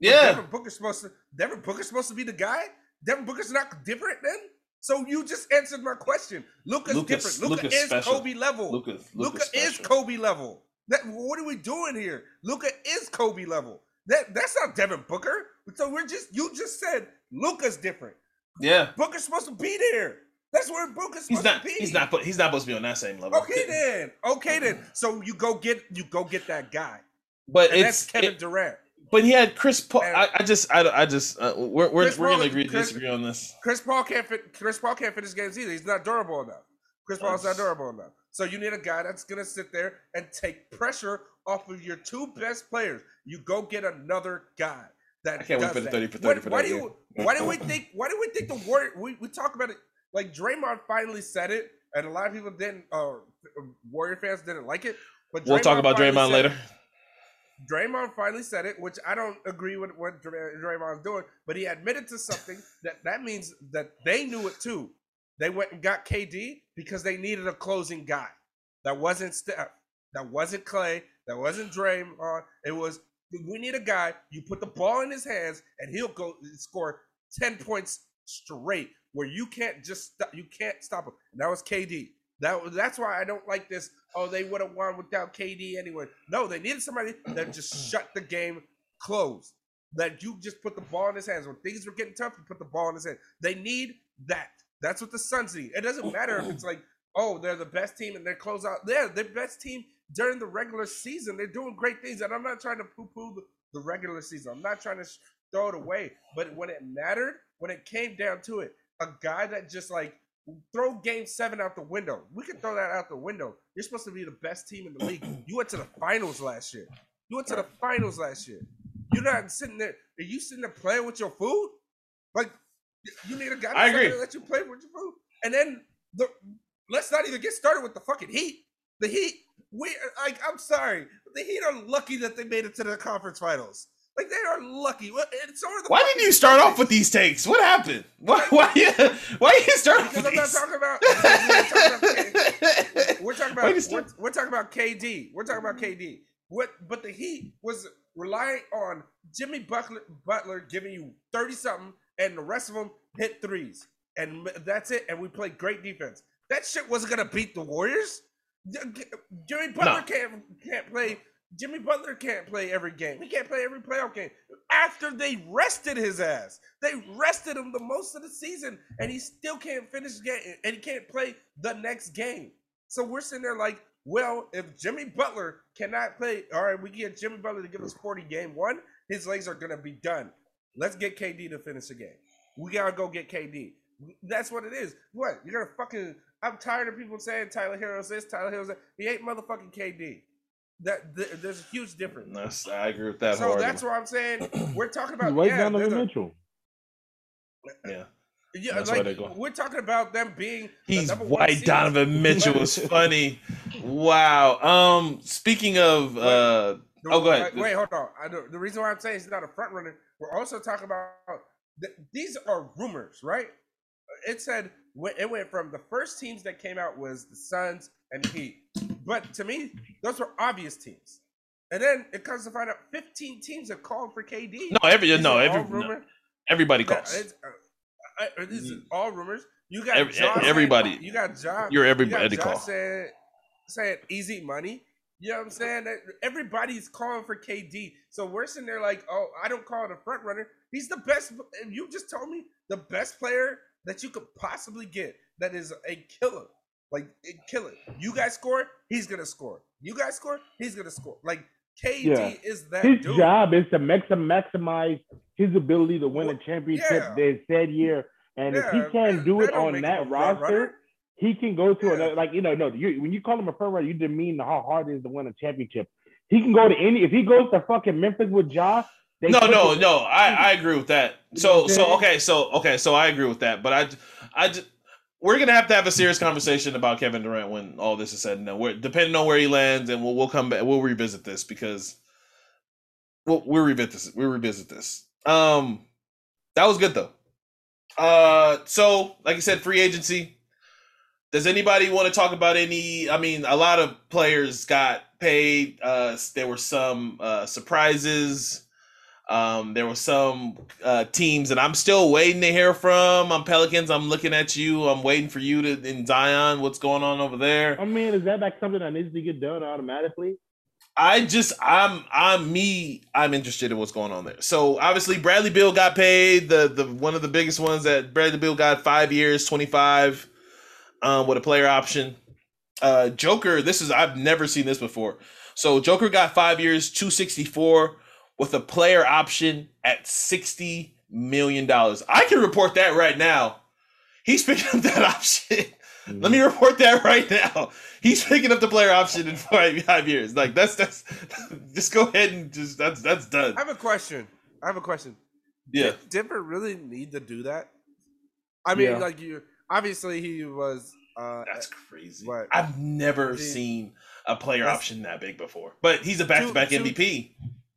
yeah, Devin Booker's supposed to. Devin Booker's supposed to be the guy. Devin Booker's not different then. So you just answered my question. Luka's Lucas- different. Luka Lucas is special. Kobe level. Luka. Luka is Kobe level. That what are we doing here? Luka is Kobe level. That that's not Devin Booker. So we're just you just said Luka's different. Yeah, Booker's supposed to be there. That's where Booker's he's supposed not. to be. He's not. He's not supposed to be on that same level. Okay then. Okay then. So you go get you go get that guy. But And it's that's Kevin it- Durant. but he had Chris Paul. I, I just I, I just uh, we're we're, Chris we're Paul- gonna agree to Chris- disagree on this. Chris Paul can't fit. Chris Paul can't finish games either. He's not durable enough. Chris Paul's not durable enough. So you need a guy that's gonna sit there and take pressure off of your two best players. You go get another guy that I can't wait for the 30 for What- 30 for why that do you? Why do we think? Why do we think the Warrior? We, we talk about it like Draymond finally said it, and a lot of people didn't. Uh, Warrior fans didn't like it. But We'll talk about Draymond later. it. Draymond finally said it, which I don't agree with what Dray- Draymond's doing, but he admitted to something that that means that they knew it too. They went and got KD because they needed a closing guy. That wasn't Steph. That wasn't Clay. That wasn't Draymond. It was we need a guy. You put the ball in his hands and he'll go score ten points straight, where you can't just stop, you can't stop him. And that was KD. That that's why I don't like this. Oh, they would have won without KD anyway. No, they needed somebody that just shut the game closed. That you just put the ball in his hands when things were getting tough. You put the ball in his hand. They need that. That's what the Suns need. It doesn't matter if it's like, oh, they're the best team and they close out. They're the best team during the regular season. They're doing great things, and I'm not trying to poo-poo the, the regular season. I'm not trying to sh- throw it away. But when it mattered, when it came down to it, a guy that just like throw game seven out the window. We can throw that out the window. You're supposed to be the best team in the league. You went to the finals last year. You went to the finals last year. You're not sitting there. Are you sitting there playing with your food? Like you need a guy I agree. gonna let you play with your food. And then the let's not even get started with the fucking Heat. The Heat, we like. I'm sorry, the Heat are lucky that they made it to the conference finals. Like they are lucky. What- And so are the Why didn't you start off with these takes? What happened? Why why you [LAUGHS] why you start Because I'm not talking about. we're talking about [LAUGHS] We're talking about start- we're, we're talking about KD. We're talking about KD. What? But the Heat was relying on Jimmy Butler, Butler giving you thirty something, and the rest of them hit threes, and that's it. And we played great defense. That shit wasn't gonna beat the Warriors. Jimmy Butler No. can't can't play. Jimmy Butler can't play every game. He can't play every playoff game. After they rested his ass, they rested him the most of the season, and he still can't finish game, and he can't play the next game. So we're sitting there like, well, if Jimmy Butler cannot play, all right, we get Jimmy Butler to give us 40 game one, his legs are gonna be done. Let's get KD to finish the game. We gotta go get KD. That's what it is. What? You're gonna fucking I'm tired of people saying Tyler Heroes this, Tyler Heroes that. He ain't motherfucking KD. That th- there's a huge difference. That's- I agree with that. so hard. that's what I'm saying. [CLEARS THROAT] We're talking about Wait, yeah, Donovan they're the- Mitchell. yeah. yeah, That's like they we're talking about them being He's number one white. Donovan Mitchell was funny. Wow. Um. Speaking of, uh, The- Oh, go ahead. Wait, wait, hold on. I know, the reason why I'm saying he's not a front runner, we're also talking about th- these are rumors, right? It said it went from the first teams that came out was the Suns and Heat, but to me, those were obvious teams. And then it comes to find out 15 teams have called for KD. no, every no, every no, everybody Yeah, calls. it's, uh, uh, this is all rumors. You got Every- Josh saying- everybody. You got John. You're You everybody got call. Saying, saying easy money. You know what I'm saying? Everybody's calling for KD. So we're sitting there like, oh, I don't call it a front runner. He's the best. and You just told me the best player that you could possibly get that is a killer. Like a killer. You guys score, he's gonna score. You guys score, he's gonna score. Like KD Yeah. is that His dude. job is to max- maximize his ability to win a championship yeah. this said year. And if he can't do it on that him a front roster, he can go to Yeah. another. Like you know, no, you, when you call him a front runner, you demean how hard it is to win a championship. He can go to any. If he goes to fucking Memphis with Ja, they no, no, the- no. I, I agree with that. So, so okay, so okay, so I agree with that. But I, I, we're gonna have to have a serious conversation about Kevin Durant when all this is said and done. We're, depending on where he lands, and we'll we'll come back. We'll revisit this because we'll we'll revisit this. We'll revisit this. Um, that was good though. Uh, so like I said, free agency. Does anybody want to talk about any? I mean, a lot of players got paid. Uh, there were some uh, surprises. Um, there were some uh, teams that I'm still waiting to hear from. I'm Pelicans. I'm looking at you. I'm waiting for you to in Zion. What's going on over there? I mean, is that like something that needs to get done automatically? I just I'm I'm me. I'm interested in what's going on there. So obviously Bradley Beal got paid. The the one of the biggest ones that Bradley Beal got five years, twenty five, um, with a player option. Uh, Joker. This is I've never seen this before. So Joker got five years, two sixty four, with a player option at sixty million dollars. I can report that right now. He's picking up that [LAUGHS] option. Let me report that right now. He's picking up the player option in five, five years. Like that's that's [LAUGHS] just go ahead and just that's that's done. I have a question. I have a question. Yeah. Did Denver really need to do that? I mean, Yeah. like you obviously he was uh That's crazy. What? I've never See, seen a player option that big before. But he's a back to back Two-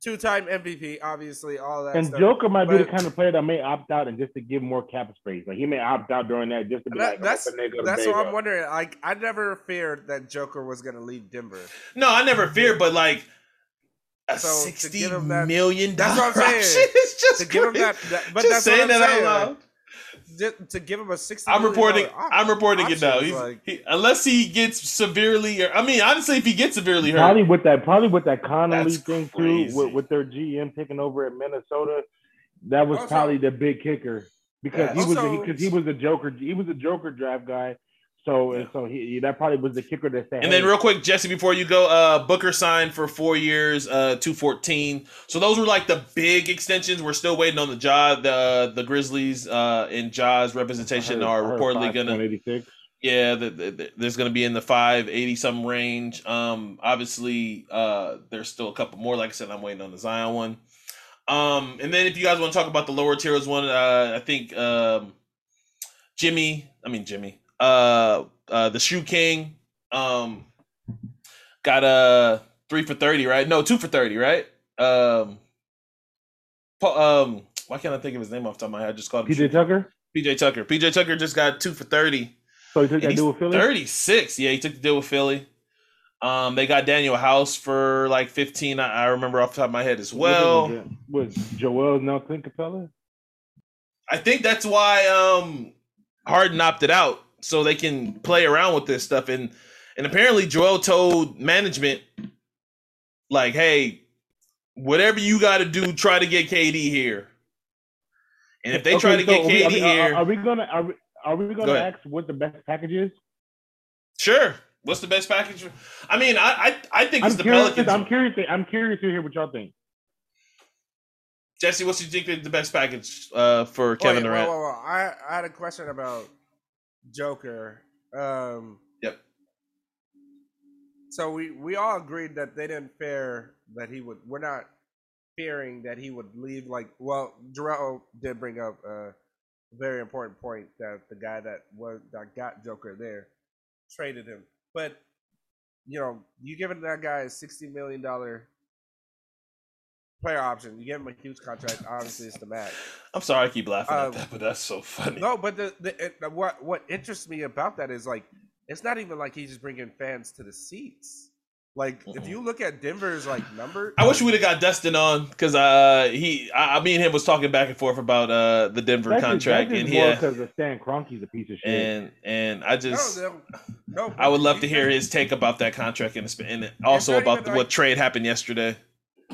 two- MVP. two time MVP, obviously, all that And stuff. Joker might be the kind of player that may opt out and just to give more cap space. Like he may opt out during that just to be That- like, that's "I'm gonna go to that's what Vegas." I'm wondering. Like I never feared that Joker was gonna leave Denver. No, I never feared, but like a So, to sixty that- million That's what I'm saying. option is just To give him that, that but just that's saying what I'm that saying. out loud. just to give him a sixty. I'm reporting. dollar I'm reporting it now. He's, like, he, unless he gets severely, or I mean, honestly, if he gets severely hurt, Probably with that, probably with that Connelly That's thing crazy. too, with, with their GM taking over at Minnesota, that was Also- probably the big kicker because he was because he, was a Joker, he was a Joker draft guy. So and so he that probably was the kicker that said. And then real quick, Jesse, before you go, uh, Booker signed for four years, uh, two fourteen. So those were like the big extensions. We're still waiting on the Ja. The the Grizzlies uh, and Ja's representation are heard- heard reportedly five gonna. point eighty six. Yeah, the, the, the- there's gonna be in the five eighty some range. Um, obviously, uh, there's still a couple more. Like I said, I'm waiting on the Zion one. Um, and then if you guys want to talk about the lower tiers one, uh, I think um, Jimmy. I mean Jimmy. Uh, uh, the Shoe King. Um, got a three for thirty, right? No, two for thirty, right? Um, um, why can't I think of his name off the top of my head? I just called him PJ Tucker. PJ Tucker. PJ Tucker just got two for thirty. So he took that deal with Philly. 36. Yeah, he took the deal with Philly. Um, they got Danuel House for like 15. I, I remember off the top of my head as well. was Joel Nelson Capella? I think that's why um Harden opted out so they can play around with this stuff. And and apparently Joel told management, like, hey, whatever you gotta do, try to get KD here. And if they try to Okay, get KD are we, are we- here, Are, are we gonna are we, are we gonna ahead. ask what the best package is? sure. What's the best package? I mean, I I, I think I'm it's the curious. Pelicans. I'm curious. To, I'm curious to hear what y'all think. Jesse, what's you think the best package uh, for Kevin Wait, Durant? Whoa, whoa, whoa. I, I had a question about Joker. Um, Yep. So we we all agreed that they didn't fear that he would. We're not fearing that he would leave. Like, well, Jarrell did bring up a very important point that the guy that was that got Joker there traded him, but you know, you giving that guy a sixty million dollar player option. You give him a huge contract. Obviously, it's the max. I'm sorry, I keep laughing Um, at that, but that's so funny. No, but the, the it, what what interests me about that is like it's not even like he's just bringing fans to the seats. Like if Mhm. you look at Denver's like number, I wish we'd have got Dustin on because uh, he, I, I, me and him was talking back and forth about uh the Denver That's just- contract, that's and just more yeah, because Stan Kroenke's a piece of shit. and and I just, no, no. I would love to hear his take about that contract and, and also about like- what trade happened yesterday.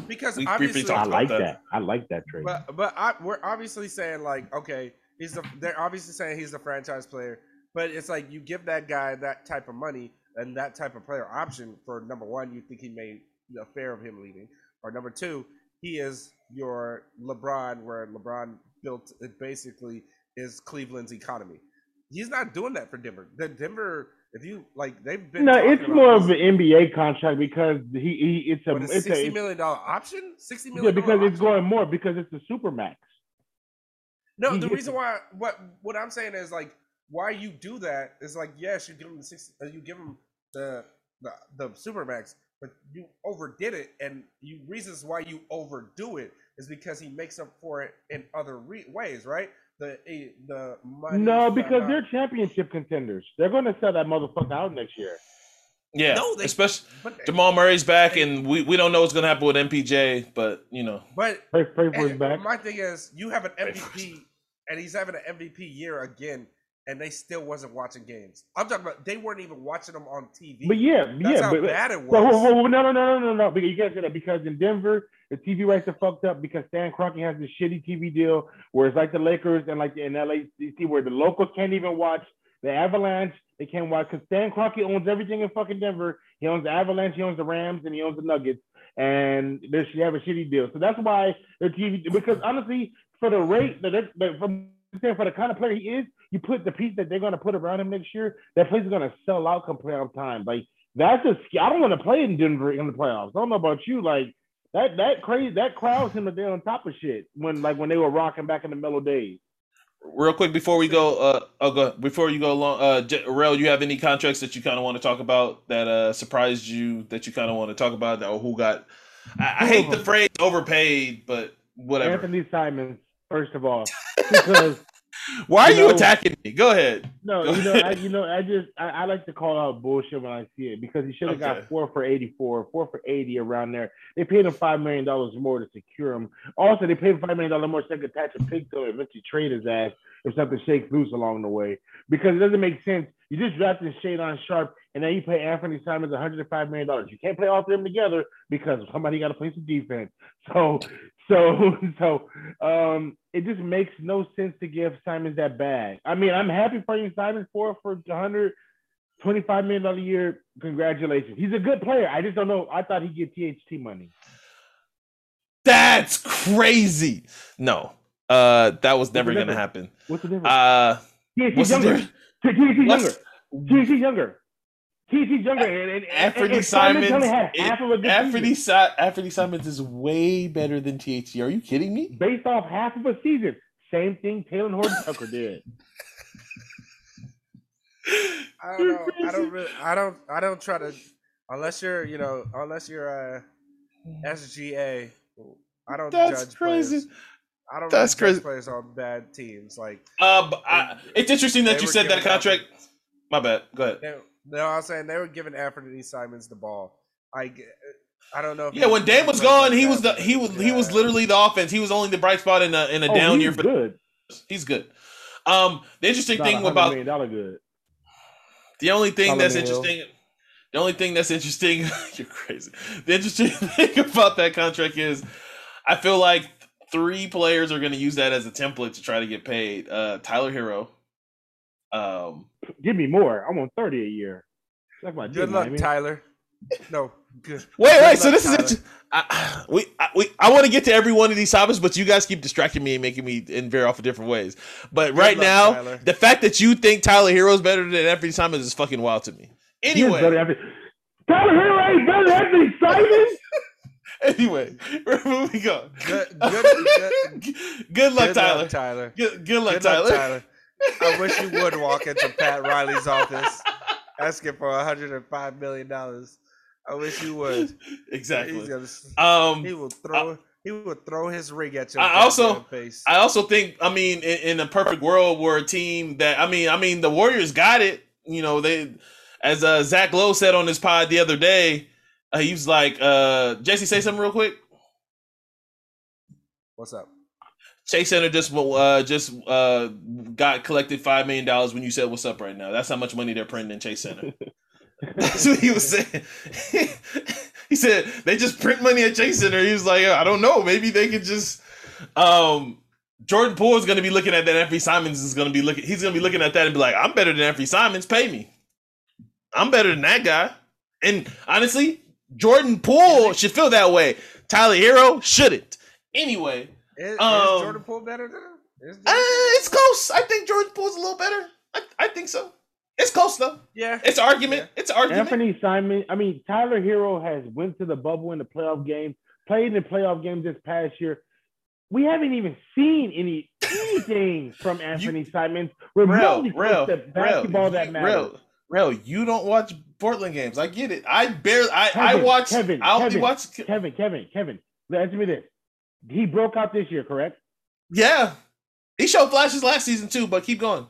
Because we briefly obviously, talked I about like that. that. I like that trade. but but I, we're obviously saying like okay, he's the they're obviously saying he's the franchise player, But it's like you give that guy that type of money and that type of player option for number one, you think he made a fair of him leaving, or number two, he is your LeBron, where LeBron built it basically is Cleveland's economy. He's not doing that for Denver. The Denver, if you like, they've been. No, it's more of an NBA contract because he, he it's a it's sixty a million dollar option. Sixty million. yeah because it's option? going more because it's a super max. No, he the reason why what what I'm saying is like why you do that is like yes, you give him the six, uh, you give him the the the supermax, but you overdid it, and you reasons why you overdo it is because he makes up for it in other re- ways, right? The the money. No, because they're championship contenders. They're going to sell that motherfucker out next year. Yeah, No, they- especially but Jamal Murray's back, and we, we don't know what's gonna happen with MPJ, but you know, but Pray, pray for his back. my thing is you have an MVP, and he's having an MVP year again. And they still wasn't watching games. I'm talking about they weren't even watching them on TV. But yeah, That's yeah, how but, bad it but was. whoa, whoa, whoa, no, no, no, no, no, no. Because you can't say that because in Denver, the TV rights are fucked up because Stan Kroenke has this shitty TV deal where it's like the Lakers and like in LACC where the locals can't even watch the Avalanche. They can't watch because Stan Kroenke owns everything in fucking Denver. He owns the Avalanche, he owns the Rams, and he owns the Nuggets. And they should have a shitty deal. So that's why their TV because honestly, for the rate that they're, for the kind of player he is, you put the piece that they're going to put around him next year, that place is going to sell out come playoff time. Like that's just I don't want to play in Denver in the playoffs. I don't know about you, like that that crazy that crowd seemed like they're on top of shit when like when they were rocking back in the Melo days. real quick before we go, uh, oh, go before you go along, uh, J- Rel, you have any contracts that you kind of want to talk about that uh surprised you that you kind of want to talk about that or who got? I, I hate the phrase overpaid, but whatever. Anthony Simons, first of all, because Why are you you attacking me? Go ahead. no, Go you know, I, you know, I just I, I like to call out bullshit when I see it because he should have Okay. got four for eighty four, four for eighty around there. They paid him five million dollars more to secure him. Also, they paid him five million dollars more so they could attach a pig to him and eventually trade his ass if something shakes loose along the way. Because it doesn't make sense. You just drafted Shaedon Sharpe and then you pay Anthony Simons one hundred and five million dollars. You can't play all three of them together because somebody got to play some defense. So, so, [LAUGHS] so, um, it just makes no sense to give Simons that bag. I mean, I'm happy for you, Simons, for for one hundred twenty-five million dollars a year. Congratulations. He's a good player. I just don't know. I thought he'd get THT money. That's crazy. No, uh, that was never gonna happen. What's the difference? Uh, what's the younger. difference? THT's younger. THT's younger. THT's younger. And, and, and, Anthony Simons Simons, only had half of a good Anthony season. Si- Anthony Simons is way better than THT. Are you kidding me? based off half of a season. Same thing Talen Horton [LAUGHS] Tucker did. [LAUGHS] I don't know. I don't really. I don't. I don't try to. Unless you're, you know, unless you're a SGA. I don't That's judge crazy. players. I don't That's really crazy. judge players on bad teams. Like Uh, but I, it's interesting that you said that giving contract. My bad. Go ahead. they, no, I'm saying they were giving Anthony Simons the ball. I, I don't know. If Yeah, when Dan was gone, he was the he was he was literally the offense. He was only the bright spot in a in a Oh, down he's year for. good. He's good. Um, the interesting thing about million good. the only thing that's Solomon Hill. interesting, the only thing that's interesting, [LAUGHS] you're crazy. The interesting [LAUGHS] thing about that contract is, I feel like three players are going to use that as a template to try to get paid. Uh, Tyler Herro. Um, Give me more. I'm on 30 a year. That's my Good deal, luck, Miami. Tyler. No, good. Wait, Good wait. So this Tyler. is I, [SIGHS] we I, we I want to get to every one of these topics, but you guys keep distracting me and making me and veer off in different ways. But right luck, now, Tyler. the fact that you think Tyler Herro is better than Anthony Simons is fucking wild to me. He is better Anyway, than- Tyler Herro ain't better than Anthony Simons. [LAUGHS] anyway, [LAUGHS] we're moving on. Good, good, good, [LAUGHS] Good luck, good Tyler. luck, Tyler. Good, good luck, Good Tyler. I wish you would walk into Pat Riley's office asking for 105 million dollars. I wish you would. exactly. He's gonna, Um, he will throw. he would throw his ring at your I also- face. I also think, I mean, in, in a perfect world where a team that, I mean, I mean, the Warriors got it. You know, they, as uh, Zach Lowe said on his pod the other day, uh, he was like, uh, Jesse, say something real quick. What's up? Chase Center just uh, just uh, got collected five million dollars when you said what's up right now. That's how much money they're printing in Chase Center. [LAUGHS] That's what he was saying. [LAUGHS] he said they just print money at Chase Center. He was like, I don't know, maybe they could just. Um, Jordan Poole is going to be looking at that. Anthony Simons is going to be looking. He's going to be looking at that and be like, "I'm better than Anthony Simons. Pay me. I'm better than that guy." And honestly, Jordan Poole should feel that way. Tyler Herro shouldn't. Anyway, Is, is Um, Jordan Poole better than him? Is uh, it's close. I think Jordan Poole's a little better. I, I think so. It's close though. yeah. It's an argument. It's argument. Anthony Simon, I mean Tyler Herro has went to the bubble in the playoff game, played in the playoff game this past year. We haven't even seen any anything [LAUGHS] from Anthony Simons remotely real, close to basketball that matters. real, real. You don't watch Portland games. I get it. I barely. I, I watch. Kevin, I only Kevin. watch. Kevin, Kevin, Kevin, answer me this. He broke out this year, correct? Yeah, he showed flashes last season too. But keep going.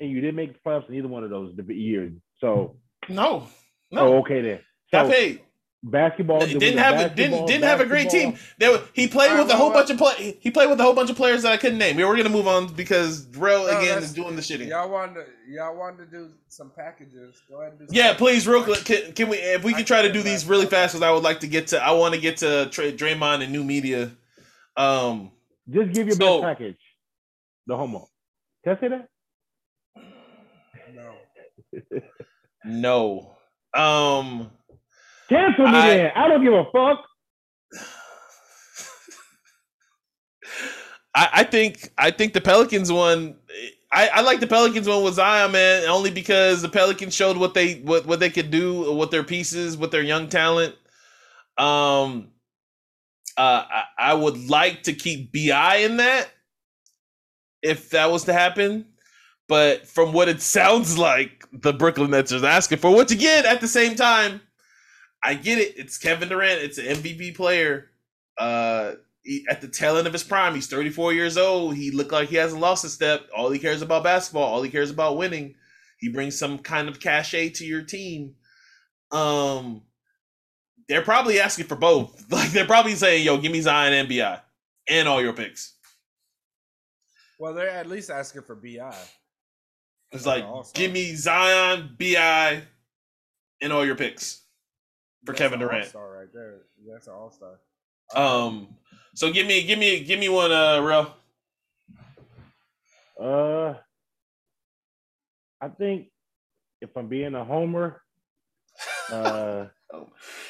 And you didn't make the playoffs in either one of those years. So, No, oh, no. okay then. Got So paid. Basketball Didn't have a, didn't didn't have a great team. basketball- There were- he played with a whole bunch of play. He played with a whole bunch of players that I couldn't name. We're gonna move on because Rel No, again that's- is doing the shitting. Y'all want to y'all want to do some packages? Go ahead and do. Some Yeah, please, real quick. Can, can we? If we can try to do these really fast, because I would like to get to. I want to get to Tra- Draymond and new media. Um, Just give your So- best package. The homo. Can I say that? No. [LAUGHS] no. Um, Cancel me I- then. I don't give a fuck. I, I think I think the Pelicans one. I, I like the Pelicans one with Zion, man, only because the Pelicans showed what they what what they could do with their pieces, with their young talent. Um, uh, I, I would like to keep BI in that if that was to happen, but from what it [LAUGHS] sounds like, the Brooklyn Nets are asking for. Which again, at the same time, I get it. It's Kevin Durant. It's an MVP player. Uh, he, at the tail end of his prime. He's 34 years old. He looked like he hasn't lost a step. All he cares about basketball. All he cares about winning. He brings some kind of cachet to your team. Um, they're probably asking for both. [LAUGHS] Like they're probably saying, "Yo, give me Zion and BI and all your picks." Well, they're at least asking for BI. It's like, give me Zion, BI, and all your picks for Kevin Durant. Star right there. That's an all star. Um, so give me, give me, give me one, uh, real. Uh, I think if I'm being a homer, [LAUGHS] uh,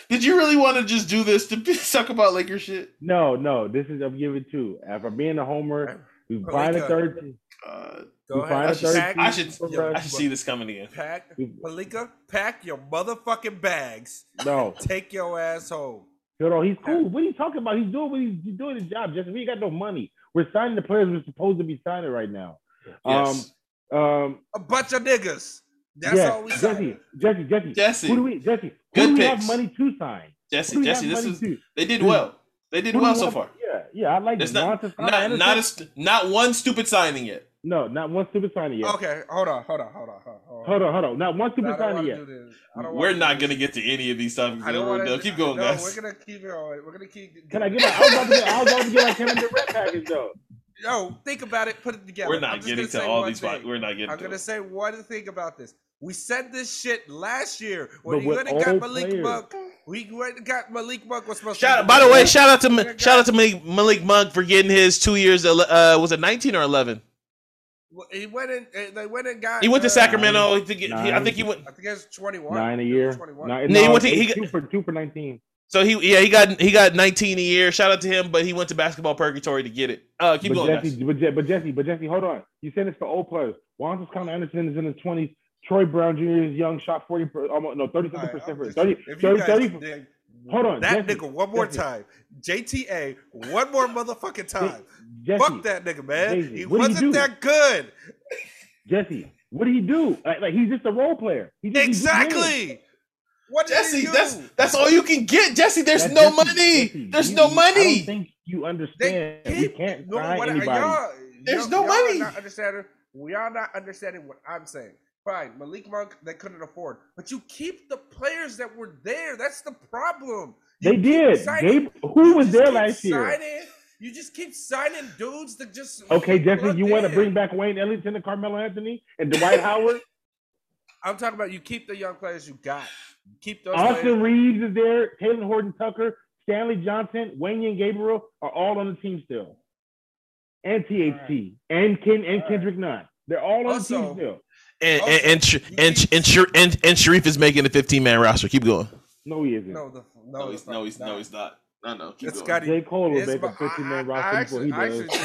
Did you really want to just do this to talk about Lakers shit? no, no, this is I'm giving two. If I'm being a homer, we find a Pelinka. third. Uh, Go ahead. a third. Pack, I should, Yo. I should see this coming again. pack, Pelinka, pack your motherfucking bags. No, [LAUGHS] Take your ass home. hold on. He's cool. What are you talking about? He's doing what he's, he's doing his job. Just we ain't got no money. We're signing the players we're supposed to be signing right now. Yes. Um, um, A bunch of niggas. That's yeah, all we Jesse, say. Jesse, Jesse, Jesse. Who do we, Jesse? Who Good do we picks. have money to sign? Jesse, Jesse, this is to? they did well. They did Who well we so have- far. Yeah, yeah, I like It's not not not a not one stupid signing yet. No, not one stupid signing yet. Okay, hold on, hold on, hold on, hold on. Hold on, hold on. Not one I stupid don't signing yet. do this. I don't We're not do gonna get to any of these topics. I don't want to keep going, no, guys. We're gonna keep going. We're gonna keep. Can I get? I was about to get. I was about to get my Kevin Durant [LAUGHS] package though. Yo, think about it. Put it together. We're not getting gonna all these. thing. We're not getting I'm gonna it. say one thing about this. We said this shit last year when But we went and got Malik players. Monk. We went and got Malik Monk was supposed Shout to. by the way, shout out to We Ma- got- shout out to Malik, Malik Monk for getting his two years. Uh, was it nineteen or eleven? He went in. uh, They went and got. He went to uh, Sacramento. I think, he, I think he went. I think it's 21. Nine a year. 21. Nine, No, he went to- he eight- got- two for two for nineteen. So he yeah he got he got nineteen a year. Shout out to him, but he went to basketball purgatory to get it. Uh, keep but going, Jesse, guys. but, Je- but Jesse, but Jesse, hold on. You said it's for old players. Juan Toscano Anderson is in his twenties. Troy Brown Jr. is young, shot forty, per, almost no thirty All seven right, percent I'm for just- 30, if 30, 30 did Hold on, that Jesse, nigga one more Jesse. time. JTA one more motherfucking time. Jesse, Fuck that nigga, man. Jesse, he what did he wasn't do? that good. Jesse, what did he do? Like, like he's just a role player. He just, he just wins. Exactly. What Jesse, he that's that's all you can get, Jesse. There's That's no Jesse, money. Jesse, There's you- no you- I money. don't think you They understand. we can't no, sign what- anybody. Y'all, There's y'all- no y'all are money. Not understanding. We are not understanding what I'm saying. Fine, Malik Monk they couldn't afford, but you keep the players that were there. That's the problem. You They did. signing- Gabe, who you was there last year? You just keep signing dudes that just Okay, Jesse, you want to bring back Wayne Ellington and Carmelo Anthony and Dwight Howard? I'm talking about you keep the young players you got. Keep those Austin players. Reaves is there. Talen Horton Tucker, Stanley Johnson, Wenyen Gabriel are all on the team still. and THT and Ken and Kendrick Nunn. They're all on also, the team still. Oh, and and and and, and, and, and Shareef is making the 15 man roster. Keep going. No, he isn't. No, the, no, no, he's, no, he's, no, he's not. No, no, keep it's going. J. Cole will make a 15 man roster before he does. [LAUGHS]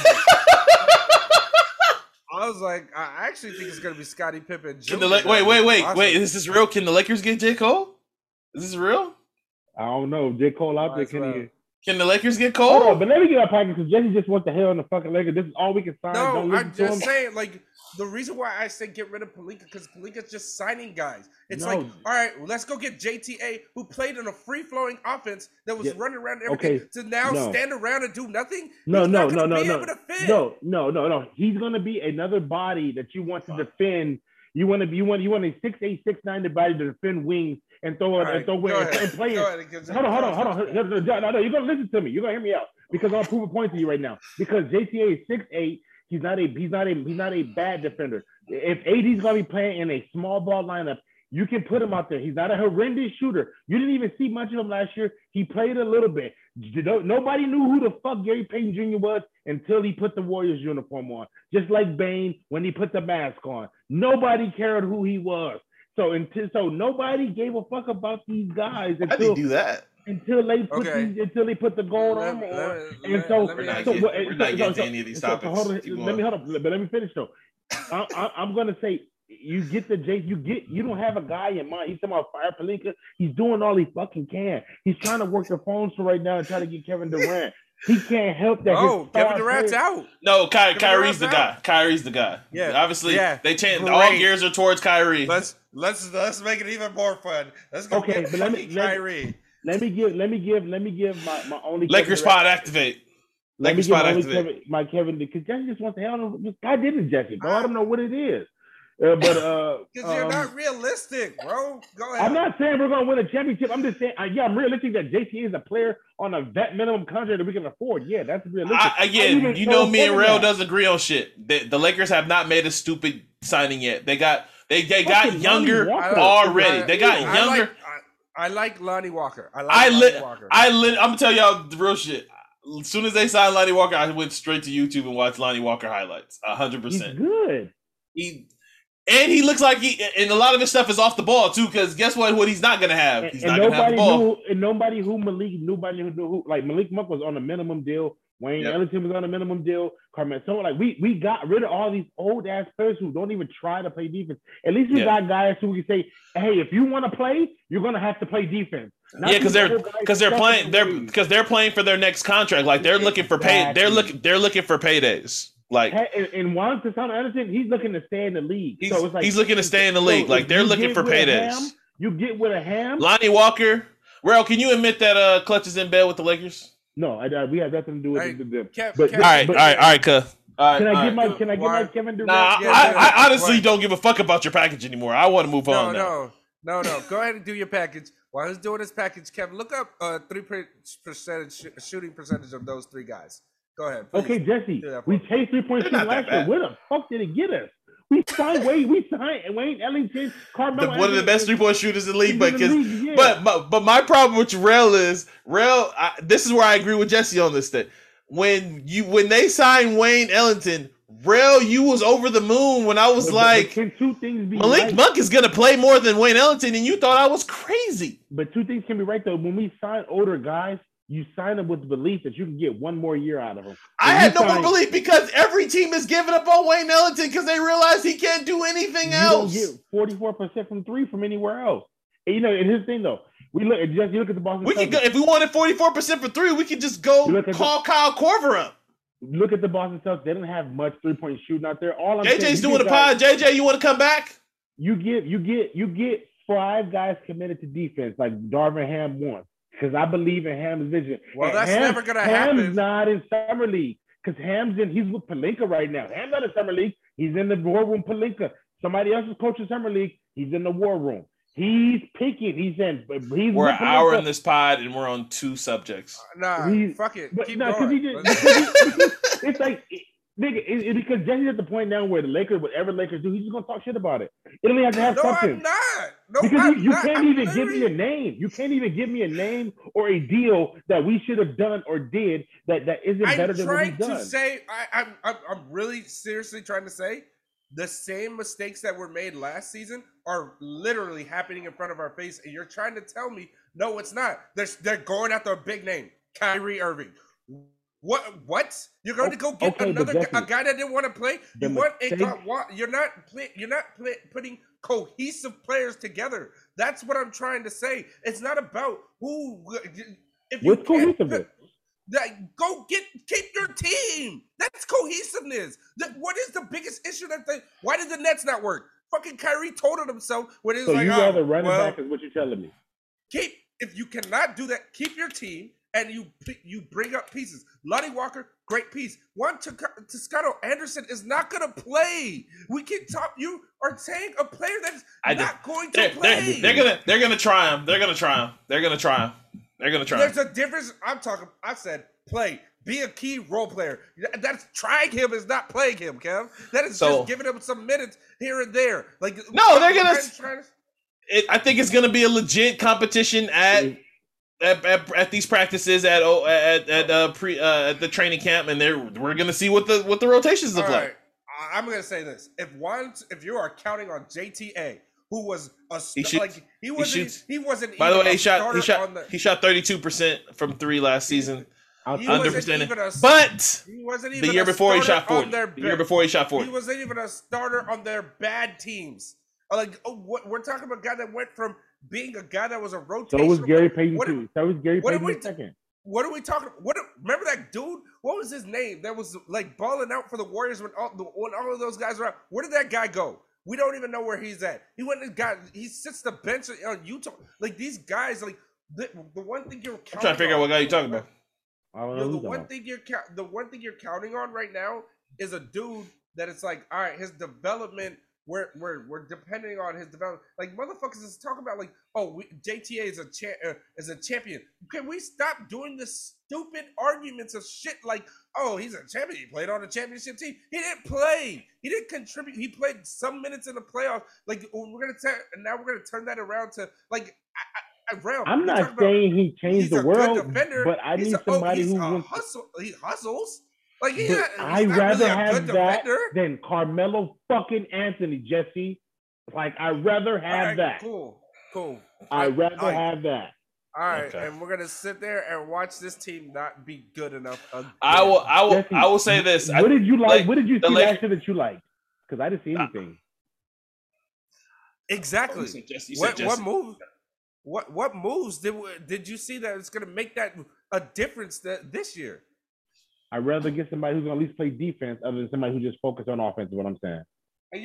I was like, I actually think it's gonna be Scottie Pippen. Can the, wait, wait, wait, wait! Is this real? Can the Lakers get J. Cole? Is this real? I don't know. J. Cole out there. Can well. he? Can the Lakers get Cole? Oh, but let me get our package because Jesse just wants the hell in the fucking Lakers. This is all we can sign. No, I'm just saying, like the reason why I said get rid of Pelinka because Pelinka's just signing guys. It's no. like, all right, well, let's go get JTA who played in a free flowing offense that was yeah. running around everything okay. to now no. stand around and do nothing. No, He's no, no, no, no, no, no, no, no. He's gonna be another body that you want to defend. You want to be you want you want a six eight six nine body to defend wings and throw it right, and throw it and play it. Hold on, hold on, hold on. No, no, you're gonna listen to me. You're gonna hear me out because I'll prove a point to you right now. Because JTA is six eight. He's not a he's not a he's not a bad defender. If AD's gonna be playing in a small ball lineup, you can put him out there. He's not a horrendous shooter. You didn't even see much of him last year. He played a little bit. Nobody knew who the fuck Gary Payton Jr. was until he put the Warriors uniform on. Just like Bane when he put the mask on. Nobody cared who he was. So until so nobody gave a fuck about these guys until How do that? Until they put okay. these, until they put the gold let, armor on. Let, and so, we're not, so, get, we're not so, getting so, any of these topics. hold on, let me hold up, but let me finish though. I, I, I'm gonna say you get the J. You get. You don't have a guy in mind. He's talking about Fire Pelinka. He's doing all he fucking can. He's trying to work the phones for right now and try to get Kevin Durant. He can't help that. Oh, Kevin Durant's player. out. No, Ky- Kyrie's the out. guy. Kyrie's the guy. Yeah, obviously, yeah. they changed. All gears are towards Kyrie. Let's let's let's make it even more fun. Let's go. Okay, but let me Kyrie. Let me give. Let me give. Let me give my my only. Lakers spot activate. Let Lakers me give my, Kevin, my Kevin because Jesse just wants to hell. I didn't Jesse, bro. I don't know what it is. Uh, [LAUGHS] but uh, because you're um, not realistic, bro. Go ahead. I'm not saying we're gonna win a championship. I'm just saying, uh, yeah, I'm realistic that JT is a player on a vet minimum contract that we can afford. Yeah, that's realistic. I, again, you know, me and Rail does agree on shit. The, the, Lakers have not made a stupid signing yet. They got they they got younger already. They got I, younger. I like, I, like Lonnie Walker. I like I lit, Walker. I lit. I'm gonna tell y'all the real shit. As soon as they signed Lonnie Walker, I went straight to YouTube and watched Lonnie Walker highlights. hundred percent. Good. He and he looks like he, and a lot of his stuff is off the ball too. Because guess what? What he's not gonna have, he's and, not gonna have the ball. Knew, and nobody who Malik, nobody who knew who like Malik Monk was on a minimum deal. Wayne yep. Ellington was on a minimum deal. Carmen, so like we we got rid of all these old ass players who don't even try to play defense. At least we got guys who we can say, "Hey, if you want to play, you're gonna have to play defense." Not yeah, because they're because they're playing they're because they're playing for their next contract. Like they're looking for pay. They're looking they're looking for paydays. Like and, and Juan Toscano Anderson, he's looking to stay in the league. He's, so it's like he's looking to stay in the league. So like they're looking for paydays. Ham, you get with a ham. Lonnie Walker. Well, can you admit that uh Klutch is in bed with the Lakers? No, I, I, we have nothing to do with hey, them. Kev, but, Kev, all right, but, all right, all right, cuh. All can I get my can I get my Kevin Durant? Nah, yeah, I, I, honestly don't give a fuck about your package anymore. I want to move no, on. No, no, no, no. Go ahead and do your package. While he's doing his package, Kevin, look up uh three percentage shooting percentage of those three guys. Go ahead. Please. Okay, Jesse. We chased three point shooting last year. Where the fuck did it get us? We signed Wayne. We signed Wayne Ellington, Carmelo. One of the best three point shooters in the league, but because yeah. but, but but my problem with Rail is Rail. I, this is where I agree with Jesse on this. thing. when you when they signed Wayne Ellington, Rail, you was over the moon when I was but, like, can two things be Malik right? Monk is gonna play more than Wayne Ellington, and you thought I was crazy. But two things can be right though. When we sign older guys, you sign them with the belief that you can get one more year out of them. I had no sign, more belief because every team is giving up on Wayne Ellington because they realize he can't do anything you else. You don't get forty four percent from three from anywhere else. And you know, and his thing though, we look just you look at the Boston. We could go if we wanted forty four percent for three, we could just go call the, Kyle Korver up. Look at the Boston Celtics; they don't have much three point shooting out there. All I'm JJ's saying, doing the pod. JJ, you want to come back? You get you get you get five guys committed to defense like Darvin Ham once because I believe in Ham's vision. Well, and that's Ham, never gonna happen. Ham's not in summer league because Ham's in. He's with Pelinka right now. Ham's not in summer league. He's in the war room. Pelinka. Somebody else is coaching summer league. He's in the war room. He's picking. He's in. He's we're an hour in this pod and we're on two subjects. Uh, nah, he's, fuck it. But, Keep nah, going. [LAUGHS] He just, he, it's like Nigga, it, it, because Jesse's at the point now where the Lakers, whatever Lakers do, he's just gonna talk shit about it. It only have to have no, something. I'm not. No, because I'm you, you not. can't I'm even give me a name. You can't even give me a name or a deal that we should have done or did that that isn't better I'm than what we've to done. say. I, I'm, I'm. I'm really seriously trying to say the same mistakes that were made last season are literally happening in front of our face, and you're trying to tell me no, it's not. They're they're going after a big name, Kyrie Irving. What? What? You're going to go get Okay, another gu- Jesse, a guy that didn't want to play? You want a mistake- guy- wa- You're not play, You're not play, putting cohesive players together. That's what I'm trying to say. It's not about who. If you cohesiveness? that go get keep your team. That's cohesiveness. That what is the biggest issue that they? Why did the Nets not work? Fucking Kyrie told it himself when he was So like, you oh, rather run well, it back is what you're telling me. keep if you cannot do that, keep your team and you you bring up pieces. Lonnie Walker, great piece. One to Toscano Anderson is not gonna play. We can talk. You are saying a player that's I do. not going to They're, play. they're, they're gonna they're gonna try him. They're gonna try him. They're gonna try him. They're gonna try him. There's a difference. I'm talking. I said play. Be a key role player. That's trying him is not playing him, Kev. That is So- just giving him some minutes here and there. Like No, they're gonna. To... It, I think it's gonna be a legit competition at at, at, at these practices at oh, at at uh, pre uh, at the training camp, and they're we're gonna see what the what the rotations look All like. right, I'm gonna say this: if one, if you are counting on JTA, who was a He shoots- like he wasn't shoots. he wasn't. By the way, he shot he shot the, he shot thirty two percent from three last season, He under wasn't percentage. even a- But he wasn't the year before he shot forty. on their The year before he shot He wasn't even a starter on their bad teams. Like, oh, what, we're talking about a guy that went from being a guy that was a rotation. so was Gary Payton What- too. So was Gary what Payton we the second. What are we talking? What remember that dude? What was his name? That was like balling out for the Warriors when all when all of those guys were out. Where did that guy go? We don't even know where he's at. He went and got. He sits the bench on Utah. Like these guys, like the, the one thing you're. I'm trying to figure out what guy you're talking about. I don't know Yo, the one that. thing you're the one thing you're counting on right now is a dude that it's like, all right, his development. We're we're we're depending on his development. Like motherfuckers is talking about like, oh, we, JTA is a cha- uh, is a champion. Can we stop doing this stupid arguments of shit like, oh, he's a champion. He played on a championship team. He didn't play. He didn't contribute. He played some minutes in the playoffs. Like we're gonna turn, and now we're gonna turn that around to like, I, I, around. I'm not talking about- saying he changed the world, defender. but I need a- oh, somebody he's who a hustle. He hustles. Like he, But he's I'd rather really have that defender. than Carmelo fucking Anthony, Jesse. Like I'd rather have All right, that. Cool, cool. I'd rather All right. have that. All right, Okay. and we're gonna sit there and watch this team not be good enough. Again. I will I will Jesse, I will say this. I, What did you like? like, what did you see Lak- last year that you liked? Because I didn't see anything. exactly. Said Jesse- you What said what Jesse. move? What what moves did did you see that it's gonna make that a difference that this year? I'd rather get somebody who's gonna at least play defense other than somebody who just focus on offense. Is what I'm saying.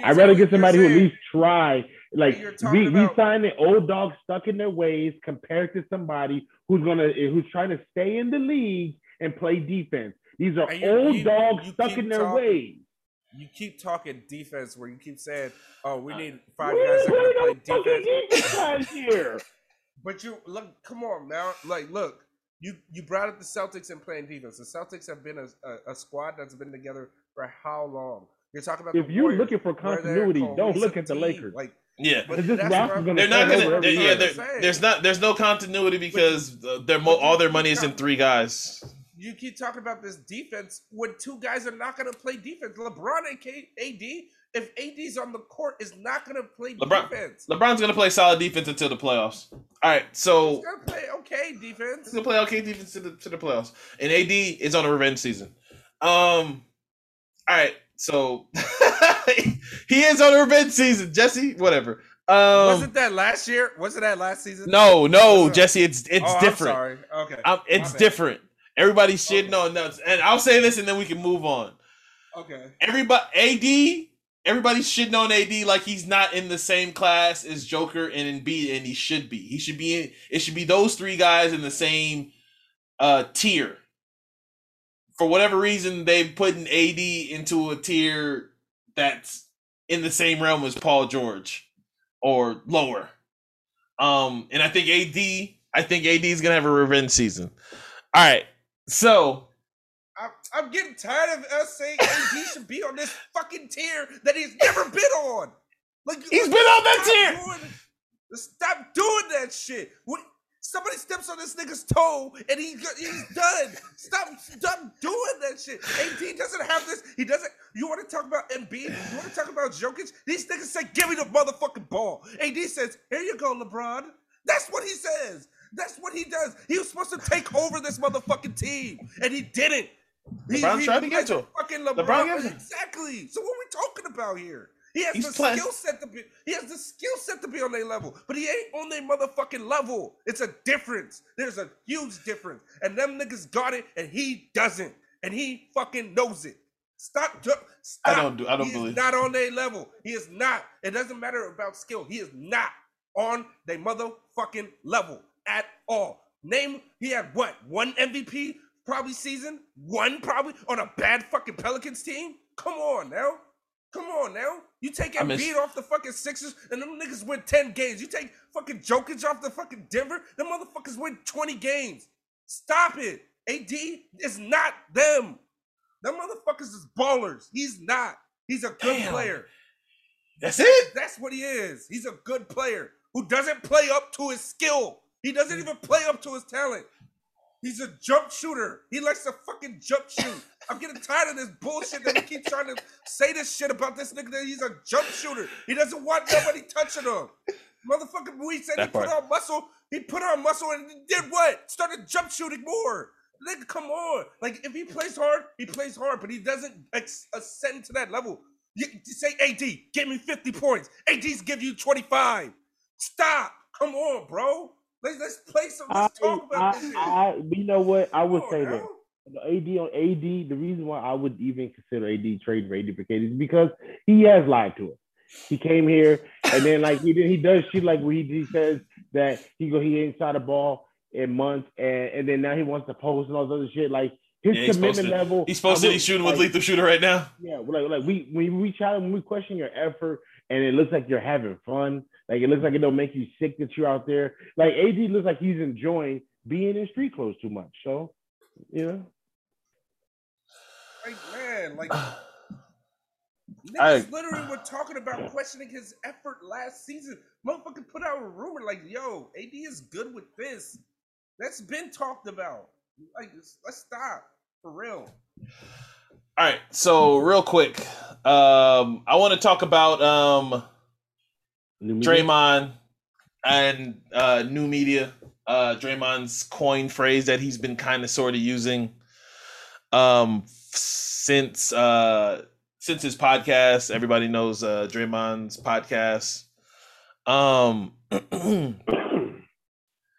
I'd rather get somebody who at least try. Like you're we we about- signed an old dog stuck in their ways compared to somebody who's gonna who's trying to stay in the league and play defense. These are you- old you- dogs you stuck in their talking- ways. You keep talking defense where you keep saying, "Oh, we uh, need five We guys that ain't are playing gonna play defense." defense last [LAUGHS] year. But you look, come on man. Like, look, you you brought up the Celtics and playing defense. The Celtics have been a, a, a squad that's been together for how long? You're talking about If the you're Warriors, looking for where they're a continuity, don't look at the team. Lakers. Like, yeah. but this that's what roster's gonna They're not gonna. every yeah, year. there- saying. there's not. There's no continuity because uh, they're mo- all their money is in three guys. You keep talking about this defense when two guys are not going to play defense. LeBron and K- AD, if AD's on the court, is not going to play LeBron- defense. LeBron's gonna play solid defense until the playoffs. All right, so He's going to play okay defense. He's gonna play okay defense to the to the playoffs. And AD is on a revenge season. Um all right, so [LAUGHS] he is on a revenge season, Jesse. Whatever. Um Wasn't that last year? Wasn't that last season? no, no, Was Jesse, it's it's Oh, I'm different. sorry. Okay. Um, it's different. Everybody's shitting Okay. on nuts. And I'll say this and then we can move on. Okay. Everybody AD, everybody's shitting on AD like he's not in the same class as Joker and Embiid, and he should be. He should be in it should be those three guys in the same uh tier. For whatever reason, they putting AD into a tier that's in the same realm as Paul George or lower. Um, and I think AD, I think AD is gonna have a revenge season. All right, so I'm, getting tired of us saying AD should be on this fucking tier that he's never been on. Like He's like, been on that tier. doing- stop doing that shit. What, somebody steps on this nigga's toe and he he's done. Stop, stop doing that shit. AD doesn't have this. He doesn't. You want to talk about Embiid? You want to talk about Jokic? These niggas say, "Give me the motherfucking ball." AD says, "Here you go, LeBron." That's what he says. That's what he does. He was supposed to take over this motherfucking team, and he didn't. He- LeBron he tried to get to him. Fucking LeBron LeBron. exactly. So what are we talking about here? He has He's the playing- skill set to be. He has the skill set to be on their level, but he ain't on their motherfucking level. It's a difference. There's a huge difference, and them niggas got it, and he doesn't, and he fucking knows it. Stop. Stop. I don't do- I don't he believe- not on their level. He is not. It doesn't matter about skill. He is not on their motherfucking level at all. Name. He had what? One MVP probably season. One probably on a bad fucking Pelicans team. Come on now. Come on now. You take miss- Embiid off the fucking Sixers and them niggas win 10 games. You take fucking Jokic off the fucking Denver, them motherfuckers win 20 games. Stop it. AD is not them. Them motherfuckers is ballers. He's not. He's a good Damn. player. That's it. That's what he is. He's a good player who doesn't play up to his skill. He doesn't mm. even play up to his talent. He's a jump shooter. He likes to fucking jump shoot. I'm getting tired of this bullshit that we keep trying to say this shit about this nigga that he's a jump shooter. He doesn't want nobody touching him. Motherfucker, we said That he put on muscle. He put on muscle and did what? Started jump shooting more. Nigga, come on. Like, if he plays hard, he plays hard, but he doesn't ex- ascend to that level. You, you say, AD, give me 50 points. AD's give you 25. Stop. Come on, bro. Let's, let's play some. I, Let's talk about I, this. I, you know what? I would Come say now. that the AD on AD, the reason why I would even consider AD trade for AD for KD is because he has lied to us. He came here and then like he did, he does shit like where he, he says that he go he ain't shot a ball in months and, and then now he wants to post and all this other shit. Like his Yeah, he's supposed commitment to- level. He's supposed I to be would- shooting with lethal shooter right now. Yeah, like like we when we try when we question your effort and it looks like you're having fun, like it looks like it don't make you sick that you're out there. Like AD looks like he's enjoying being in street clothes too much. So, you know, Like, man, like, [SIGHS] niggas I- literally were talking about questioning his effort last season. Motherfucker put out a rumor like, yo, AD is good with this. That's been talked about. Like, let's, let's stop. For real. All right, so real quick, um, I want to talk about um, New media. Draymond and uh, new media. Uh, Draymond's coin phrase that he's been kind of sort of using um, since uh, since his podcast. Everybody knows uh, Draymond's podcast. Um, [CLEARS THROAT]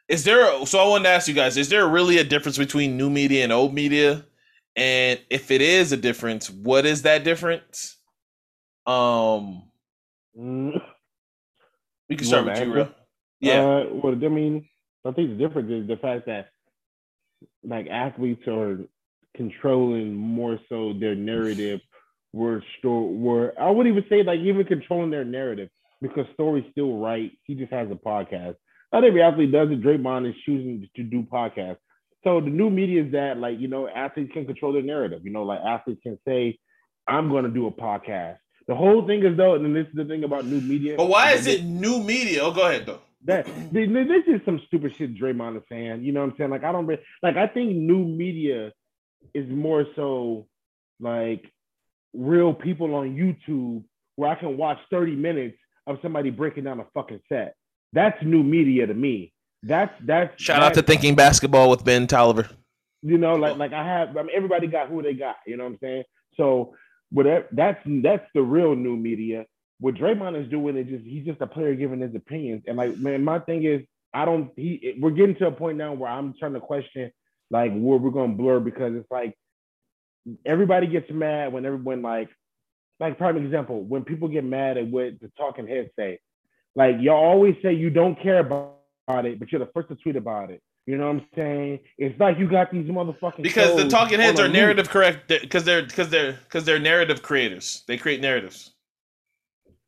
is there? So I wanted to ask you guys: Is there really a difference between new media and old media? And if it is a difference, what is that difference? Um, Mm, we can start with you, real. Yeah. Uh, well, I mean, I think the difference is the fact that like athletes are controlling more so their narrative. [SIGHS] Were store were I would even say like even controlling their narrative because Story's still right. He just has a podcast. Not every athlete does it. Draymond is choosing to do podcasts. So the new media is that like you know athletes can control their narrative. You know, like athletes can say, "I'm going to do a podcast." The whole thing is though, and this is the thing about new media. But why is it new media? Oh, go ahead though. that th- th- this is some stupid shit Draymond is saying. You know what I'm saying? Like I don't like I think new media is more so like real people on YouTube where I can watch 30 minutes of somebody breaking down a fucking set. That's new media to me. That's that's Shout out to Thinking Basketball with Ben Tolliver. you know, like like I have. I mean, everybody got who they got. You know what I'm saying? So whatever. That's that's the real new media. What Draymond is doing is just he's just a player giving his opinions. And like, man, my thing is, I don't. He we're getting to a point now where I'm trying to question like where we're gonna blur because it's like everybody gets mad when everyone like like prime example when people get mad at what the talking heads say. Like y'all always say you don't care about it, but you're the first to tweet about it. You know what I'm saying? It's like you got these motherfucking Because the talking heads are a loop. narrative correct because they're because they're because they're narrative creators. They create narratives.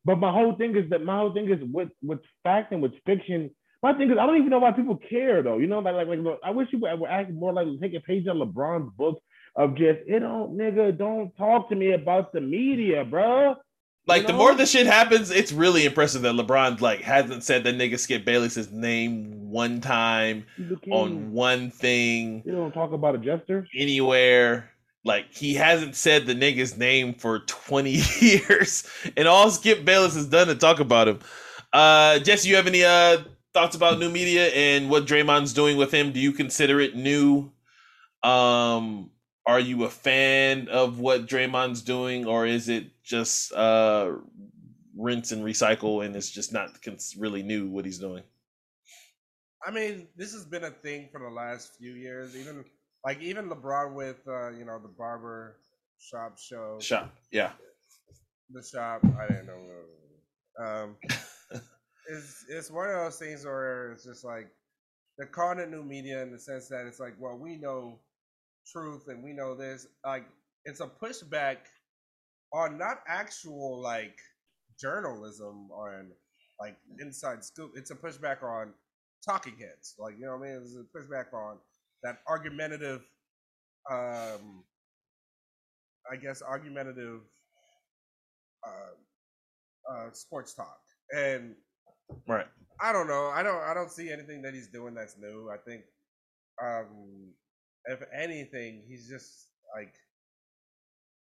But my whole thing is that my whole thing is with with fact and with fiction. My thing is I don't even know why people care though. You know, like like, like look, I wish you would, would act more like take a page out of LeBron's book of just it don't nigga don't talk to me about the media, bro. Like You the more the shit happens, it's really impressive that LeBron like hasn't said that nigga Skip Bayless's name one time on one thing you don't talk about a jester anywhere. Like he hasn't said the nigga's name for 20 [LAUGHS] years. And all Skip Bayless has done to talk about him. Uh Jesse, you have any uh thoughts about new media and what Draymond's doing with him? Do you consider it new? Um are you a fan of what Draymond's doing or is it just uh rinse and recycle and it's just not really new what he's doing? I mean, this has been a thing for the last few years. Even like even LeBron with uh, you know the barber shop show, Shot. Yeah. the shop. I didn't know. Um, [LAUGHS] it's it's one of those things where it's just like they're calling it new media in the sense that it's like, well, we know truth and we know this. Like it's a pushback on not actual like journalism on like inside scoop. It's a pushback on talking heads. Like you know what I mean? It's a pushback on that argumentative um I guess argumentative uh, uh sports talk. And Right. I don't know. I don't. I don't see anything that he's doing that's new. I think, um, if anything, he's just like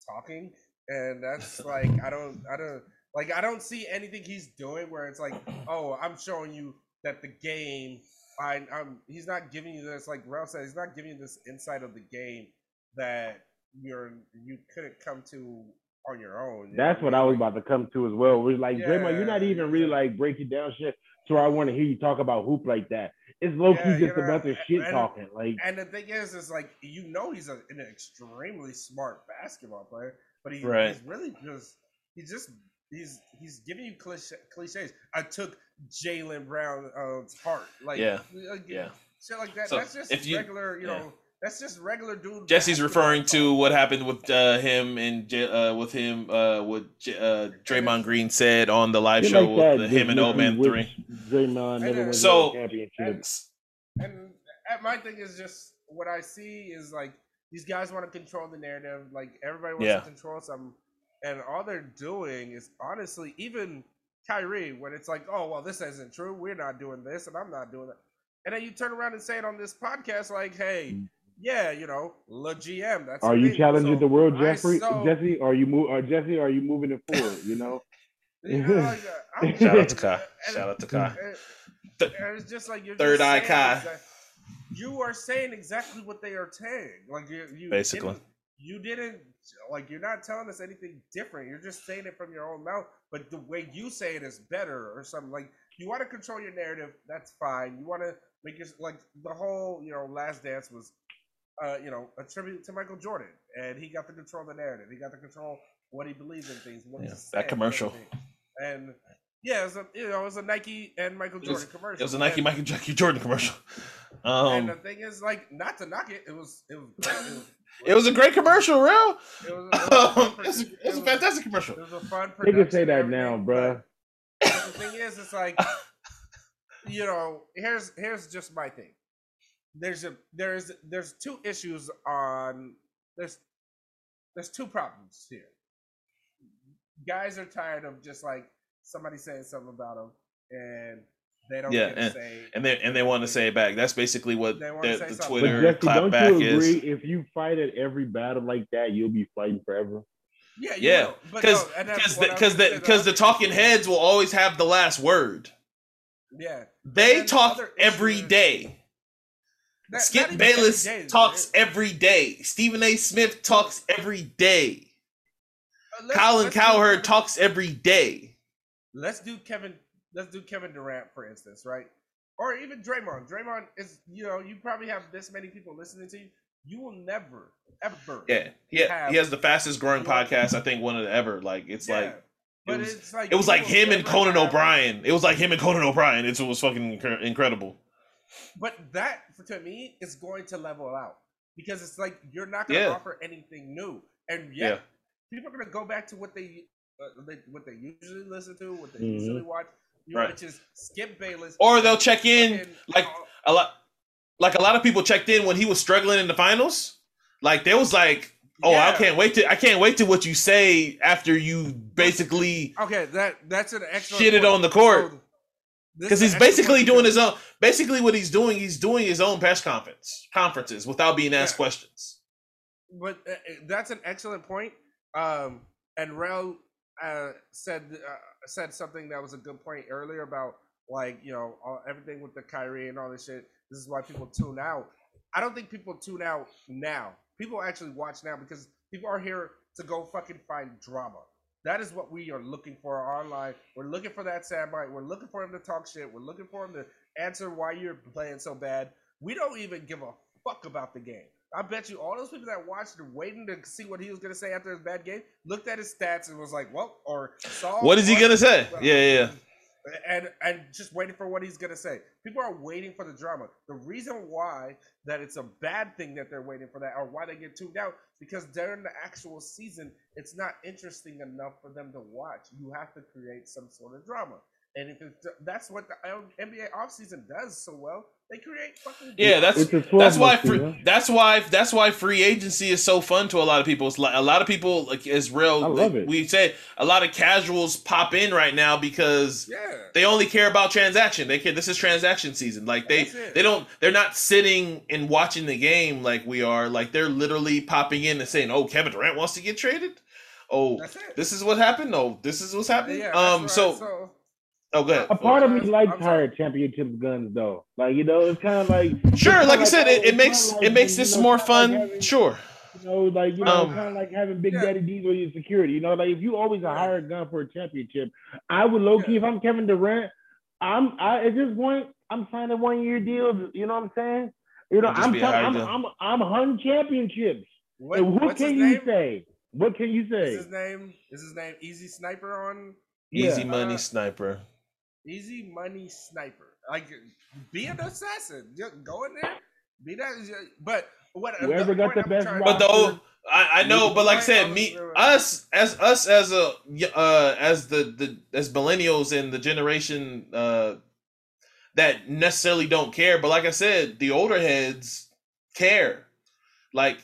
talking, and that's [LAUGHS] like I don't. I don't like. I don't see anything he's doing where it's like, [CLEARS THROAT] oh, I'm showing you that the game. I, I'm. He's not giving you this. Like Ralph said, he's not giving you this insight of the game that you're you couldn't come to on your own. you That's I what? I was about to come to as well. We're like, Yeah, Draymond, you're not even really like breaking down shit. So I want to hear you talk about hoop like that. It's low key Yeah, just about the shit and- talking. Like, And the thing is, is like you know he's a, an extremely smart basketball player, but he, Right. he's really just he's just he's he's giving you cliche, cliches. I took Jaylen Brown's heart, like Yeah. like, Yeah. shit like that. So, that's just if you- regular, you yeah. know. That's just regular dude. Jesse's referring to what happened with uh, him and uh, with him uh, what J- uh, Draymond Green said on the live show like with the, him and Old Man literally Three. Draymond never And, wins So- a championship. And, and uh, my thing is just what I see is like these guys want to control the narrative. Like everybody wants Yeah. to control some, and all they're doing is honestly, even Kyrie, when it's like, oh well, this isn't true. We're not doing this, and I'm not doing that. And then you turn around and say it on this podcast, like, hey, yeah, you know, Le GM. That's Are you thing. challenging So the world, Jeffrey? saw- Jesse, are you move? Are Jesse, are you moving it forward? You know, [LAUGHS] You know, like, uh, [LAUGHS] Shout out to Kai. Shout out to Kai. and- Th- and it's just like you're Third just eye Kai. exact- you are saying exactly what they are saying. Like you, you Basically. didn't- you didn't like. You're not telling us anything different. You're just saying it from your own mouth. But the way you say it is better, or something like. You want to control your narrative. That's fine. You want to make your like the whole you know Last Dance was, uh, you know, a tribute to Michael Jordan, and he got to control the narrative. He got to control what he believes in things. What Yeah, that commercial. and yeah, it was a you know it was a Nike and Michael It was- Jordan commercial. It was a Nike and, Michael Jackie [LAUGHS] Jordan commercial. and the Um, thing is, like, not to knock it, it was it was. It was, [LAUGHS] it was a great commercial, real. it was, a fun [LAUGHS] it was a, it was a fantastic commercial. It was a fun. they can say that now, everything, bruh. but- but the thing is, it's like, you know, here's here's just my thing. There's a there's there's two issues on there's there's two problems here. Guys are tired of just like somebody saying something about them and they don't Yeah, get to say And they and they want to say it back. That's basically what They the, wanna say the Twitter Jesse, don't clapback you agree? is. If you fight at every battle like that, you'll be fighting forever. Yeah, Yeah, because no, and that's because what I was because the because the other talking heads will always have the last word. Yeah, They then the talk other issue every is- day. That- not Skip even Bayless every day, talks man. every day. Stephen A. Smith talks every day. Uh, Colin let's Cowherd talks every day. Let's do Kevin. Let's do Kevin Durant for instance, right? Or even Draymond. Draymond is you know you probably have this many people listening to you. You will never ever. Yeah, he, he has the fastest growing podcast I think one of the ever. Like it's Yeah, like but it was- it's like it was like him and Conan O'Brien. It was like him and Conan O'Brien. It's, it was fucking incredible. But that, for to me, is going to level out because it's like you're not going to Yeah. offer anything new, and yet Yeah. people are going to go back to what they, they what they usually listen to, what they Mhm. usually watch, you know, Right. which is Skip Bayless, Or they'll check in fucking- like uh, a lot. Like a lot of people checked in when he was struggling in the finals. Like there was like, oh, I can't wait to I can't wait to what you say after you basically Okay, that that's an excellent. Shit it point. on the court. Because he's basically doing his own. Basically, what he's doing, he's doing his own press conference conferences without being asked Yeah. questions. But uh, uh, that's an excellent point. Um, and Rel uh, said uh, said something that was a good point earlier about like you know all, everything with the Kyrie and all this shit. This is why people tune out. I don't think people tune out now. People actually watch now because people are here to go fucking find drama. That is what we are looking for online. We're looking for that soundbite. We're looking for him to talk shit. We're looking for him to answer why you're playing so bad. We don't even give a fuck about the game. I bet you all those people that watched and waiting to see what he was gonna say after his bad game looked at his stats and was like, "Well," or saw What is he gonna say? Yeah, yeah, yeah. and and just waiting for what he's gonna say. People are waiting for the drama. The reason why that it's a bad thing that they're waiting for that, or why they get tuned out, because during the actual season, it's not interesting enough for them to watch. You have to create some sort of drama, and if it's, that's what the NBA offseason does so well, they create fucking Yeah, that's It's a 12 that's why free, season. that's why that's why free agency is so fun to a lot of people. It's like a lot of people like is real. I love it. We say a lot of casuals pop in right now because yeah. they only care about transaction. They care. This is transaction season. Like they they don't they're not sitting and watching the game like we are. Like they're literally popping in and saying, "Oh, Kevin Durant wants to get traded." Oh, this is what happened. Oh, this is what's happening. Yeah, um. right. So, oh, go ahead. A part of me I'm likes sorry. higher championship guns though. Like you know, it's kind of like [LAUGHS] Sure, like I kinda said, oh, it, it makes like, it makes this know, more fun. like having- Sure. You know, like you know, Um, kind of like having Big Yeah. Daddy D's with your security. You know, like if you always hire a Yeah. higher gun for a championship, I would low key Yeah. if I'm Kevin Durant, I'm I at this point I'm signing one year deals. You know what I'm saying? You know, I'm be a I'm. I'm I'm hunting championships. What, And who what's can you name? say? What can you Is say? his name? Is his name Easy Sniper on Easy Yeah. money Uh, sniper. Easy Money Sniper? Like, be an assassin. Just go in there. Be that. But what? Whoever got the I'm best trying But the old, I, I know, but like I said, me, right, right. us as us as a uh as the the as millennials and the generation uh that necessarily don't care. But like I said, the older heads care. Like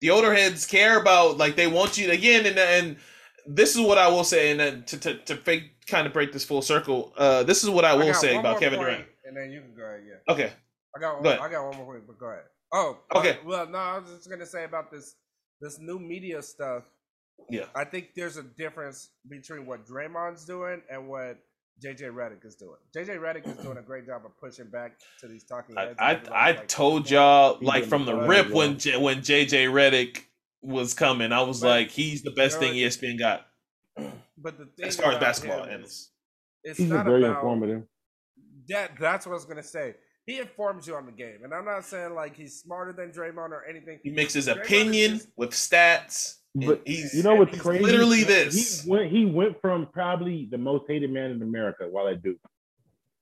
the older heads care about like they want you again, and and this is what I will say, and then to to to fake, kind of break this full circle. Uh, this is what I I will got say about Kevin point, Durant. and then you can go ahead. Yeah, Okay, I got. One, Go. I got one more point, but go ahead. Oh, Okay. uh, well, no, I was just gonna say about this this new media stuff. Yeah. I think there's a difference between what Draymond's doing and what JJ Redick is doing. JJ Redick is doing a great job of pushing back to these talking I heads. I, Everybody's I like, told "Yeah." y'all like from the the rip best, when. J, when JJ Redick was coming, I was But- like, he's the best thing ESPN got [CLEARS THROAT] But the thing as far as about basketball him and is, it's He's not very about informative. that. That's what I was gonna say. He informs you on the game, and I'm not saying like he's smarter than Draymond or anything. He mixes Draymond opinion just- with stats. But he's You know what's he's crazy? Literally this. He went, he went from probably the most hated man in America while at Duke.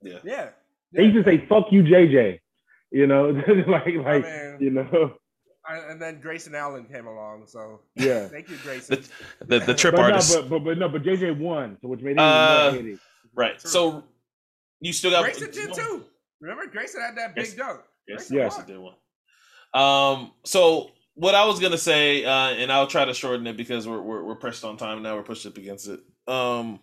Yeah. Yeah. They used to say "fuck you, JJ." You know, [LAUGHS] like like mean- you know, I, and then Grayson Allen came along, so yeah. [LAUGHS] thank you, Grayson. The the trip But no, artist. but, but but no, but JJ won, so which made it even Uh, more hated. right. True. So you still got Grayson did too. Remember, Grayson had that big Yes. dunk. Yes, Grayson yes, won. it did one. Um. So what I was gonna say, uh, and I'll try to shorten it because we're we're, we're pressed on time now. We're pushed up against it. Um.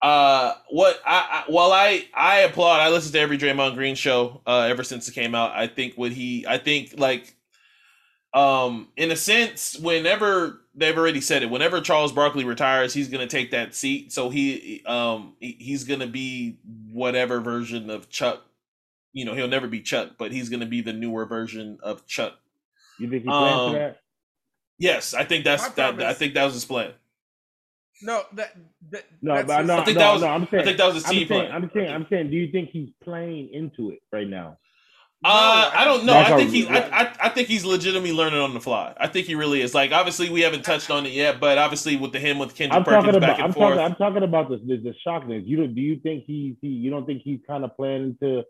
Uh, what I, I while I I applaud, I listen to every Draymond Green show uh ever since it came out. I think what he, I think like, um, in a sense, whenever they've already said it, whenever Charles Barkley retires, he's gonna take that seat. So he, um, he's gonna be whatever version of Chuck you know, he'll never be Chuck, but he's going to be the newer version of Chuck. You think he planned um, for that? Yes, I think that's My that. I think that was his plan. No, that, that No, that's but his- no, I think no, that was- no. I'm saying, I think that was his I'm team saying, plan. I'm saying, I'm saying. Do you think he's playing into it right now? No, uh, I don't know. That's I think how- he's. I, I, I think he's legitimately learning on the fly. I think he really is. Like, obviously, we haven't touched on it yet, but obviously, with the him with Kendrick I'm Perkins talking back about. and I'm forth. talking. I'm talking about the the, the shockness. You don't. Do you think he's he? You don't think he's kind of planning to?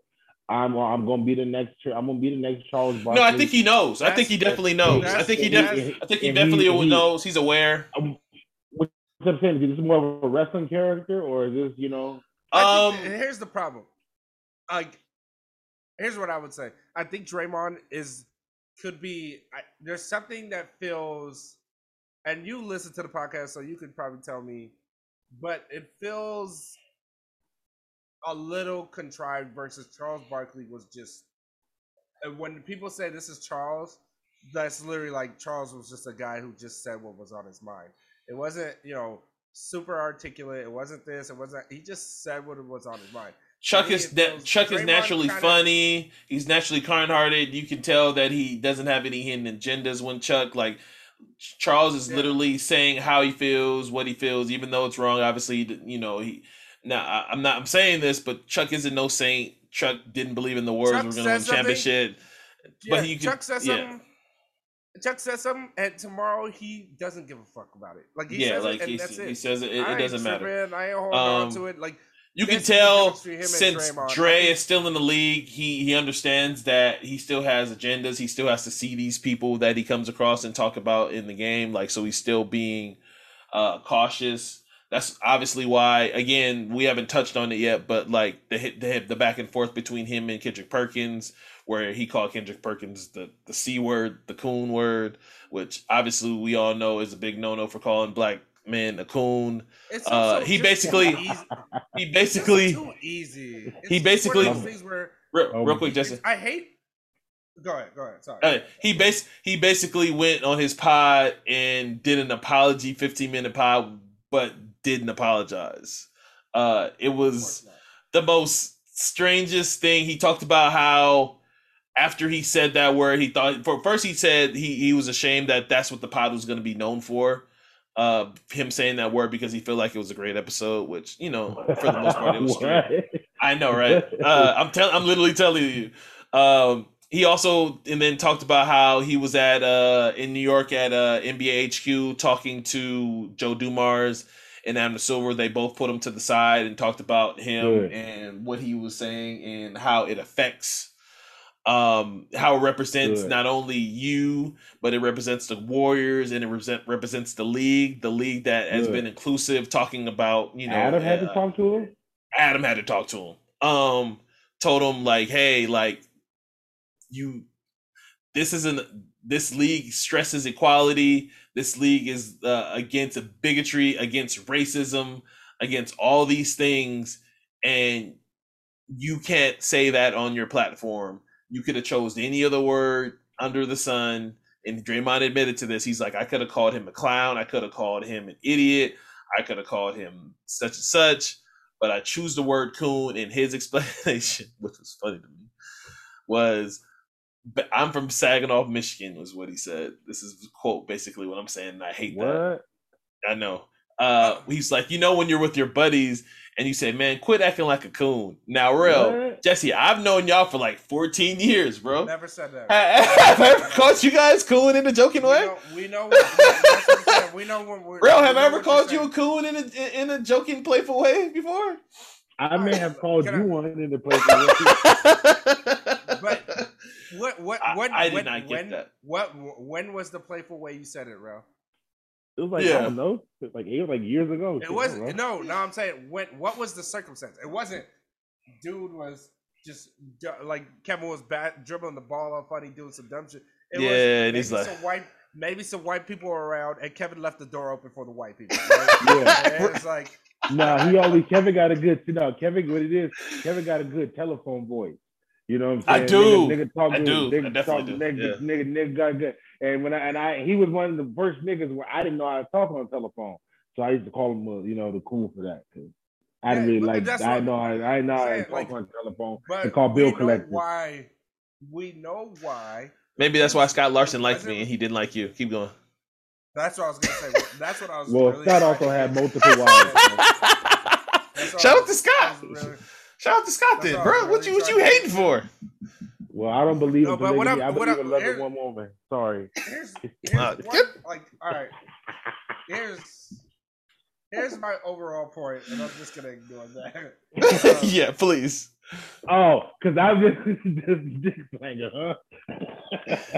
I'm. I'm going to be the next. I'm going to be the next Charles Barkley. no, I think he knows. I think he definitely knows. I think he definitely. I think he definitely he- he- knows. He's aware. What I'm saying is this more of a wrestling character, or is this you know? Um, think- here's the problem. Like, here's what I would say. I think Draymond is could be. I, there's something that feels, and you listen to the podcast, so you could probably tell me, but it feels a little contrived versus Charles Barkley was just. Uh, when people say this is Charles, that's literally like Charles was just a guy who just said what was on his mind. It wasn't, you know, super articulate. It wasn't this. It wasn't. He just said what was on his mind. Chuck is na- Chuck is naturally kinda- funny. He's naturally kind-hearted. You can tell that he doesn't have any hidden agendas when Chuck like Charles is Yeah. literally saying how he feels, what he feels, even though it's wrong. Obviously, you know he. Now I- I'm not. I'm saying this, but Chuck isn't no saint. Chuck didn't believe in the Warriors Chuck were going to win championship. Yeah, But he could- Chuck says yeah. something. Chuck says something, and tomorrow he doesn't give a fuck about it. Like he yeah, says like it, and that's it. he says it. It, it doesn't matter. I ain't holding on Um, to it. Like You can This is the tell difference between him and since. Dre is still in the league, he he understands that he still has agendas. He still has to see these people that he comes across and talk about in the game. Like so, he's still being uh, cautious. That's obviously why. Again, we haven't touched on it yet, but like the hit, the hit, the back and forth between him and Kendrick Perkins, where he called Kendrick Perkins the the c word, the coon word, which obviously we all know is a big no no for calling black men a coon. it's uh, also he basically- too easy. [LAUGHS] He It's basically too easy. It's he basically- one of those things where real, Oh, real quick, Justin. I hate. Go ahead. Go ahead. Sorry. Uh, he bas- he basically went on his pod and did an apology 15 minute pod but didn't apologize uh it was the most strangest thing he talked about how after he said that word he thought for first he said he he was ashamed that that's what the pod was going to be known for uh him saying that word because he felt like it was a great episode which you know [LAUGHS] for the most part it was true What? I know, right? Uh, I'm telling. I'm literally telling you. Um, he also and then talked about how he was at uh, in New York at uh, NBA HQ talking to Joe Dumars and Adam Silver. They both put him to the side and talked about him Good. and what he was saying and how it affects. Um, how it represents Good. not only you, but it represents the Warriors and it represent, represents the league, the league that has Good. been inclusive, talking about you know Adam had to uh, talk to him. Adam had to talk to him. Um, told him like, hey, like you, this isn't this league stresses equality. This league is uh, against bigotry, against racism, against all these things, and you can't say that on your platform. You could have chose any other word under the sun. And Draymond admitted to this. He's like, I could have called him a clown. I could have called him an idiot. I could have called him such and such but I choose the word coon in his [LAUGHS] explanation, which was funny to me, was I'm from Saginaw, Michigan, was what he said. This is quote basically what I'm saying. I hate that. I know. Uh, he's like, you know, when you're with your buddies and you say, man, quit acting like a coon. Now, real, What? Jesse, I've known y'all for like 14 years, bro. Never said that. Have I ever caught you guys coon in a joking we way? know, we know. What, that's what I'm saying. We know when we're. Real, have I ever called you a coon in a in a joking, playful way before? I may have called Can I- you one in the place. where- But what? What? I- When? I did when, not get when, that. What? When was the playful way you said it, Ro? It was like Yeah. I don't know, like it was like years ago. It Shit, was don't know. no, no. I'm saying when. What was the circumstance? It wasn't. Dude was just like Kevin was bat, dribbling the ball all funny, doing some dumb shit. It Yeah, was and maybe he's like- some white. Maybe some white people were around, and Kevin left the door open for the white people. [LAUGHS] Right? Yeah. It's like Nah, he always Kevin got a good. You know, Kevin, what it is, Kevin got a good telephone voice. You know what I'm saying? I saying? do. Nigga, nigga talk I to do. I Nigga, definitely talk, do. Nigga, Yeah. nigga, nigga got good. And when I and I, he was one of the first niggas where I didn't know how to talk on the telephone, so I used to call him, uh, you know, the cool for that. 'cause I didn't Yeah, really like. that's I what know. I, I know how to talk like, on the telephone But and call we bill know collectors. why. We know why. Maybe that's why Scott Larson liked me and he didn't like you. Keep going. That's what I was gonna say. That's what I was. Well, really Scott also had multiple wives. [LAUGHS] Shout out to Scott. Really- Shout out to Scott then, all bro. I'm What you what you hating for? Well, I don't believe No, in but what polygamy. I'm- I what believe I'm- in loving here's- one woman. Sorry. Here's, [LAUGHS] Uh, here's one, like, all right. Here's here's my overall point, and I'm just gonna ignore that. [LAUGHS] yeah, please. Oh, because I'm just this dick slanger, huh?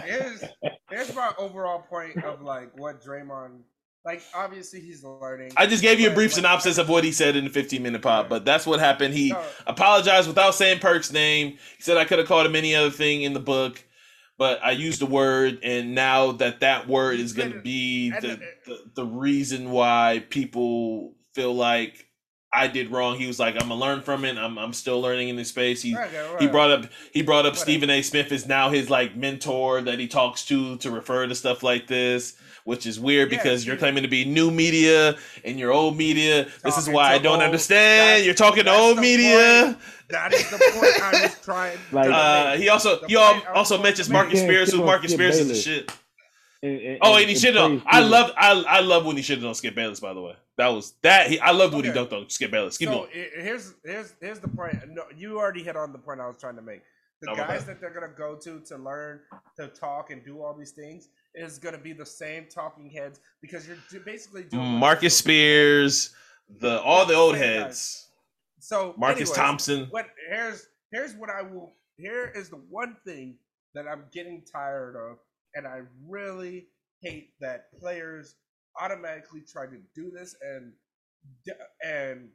Here's here's my overall point of like what Draymond, like, obviously he's learning. I just gave you a brief like, synopsis of what he said in the 15 minute pod, but that's what happened. He No, apologized without saying Perk's name. He said I could have called him any other thing in the book, but I used the word, and now that that word is going to be the, the the reason why people feel like I did wrong. He was like, I'm gonna learn from it. I'm I'm still learning in this space. He Okay, he brought up he brought up. Stephen A. Smith is now his like mentor that he talks to to refer to stuff like this, which is weird Yeah, because you're claiming to be new media and your old media. This is why I don't old- understand. You're talking to old the media. That is the point I was [LAUGHS] trying. Like- to Uh, he also The he al- point I was also mentions to Marcus make. Spears, who Marcus Spears is the shit. And, and, Oh, and he and shitted on. I love I I love when he shitted on Skip Bayless. By the way, that was that. He, I loved when he dunked on Skip Bayless. Keep so going. here's here's here's the point. No, you already hit on the point I was trying to make. The Oh, guys that they're gonna go to to learn to talk and do all these things is gonna be the same talking heads because you're basically doing Marcus. Spears, the all the old heads. So Marcus anyways, Thompson. What here's here's what I will. Here is the one thing that I'm getting tired of, and I really hate that players automatically try to do this and and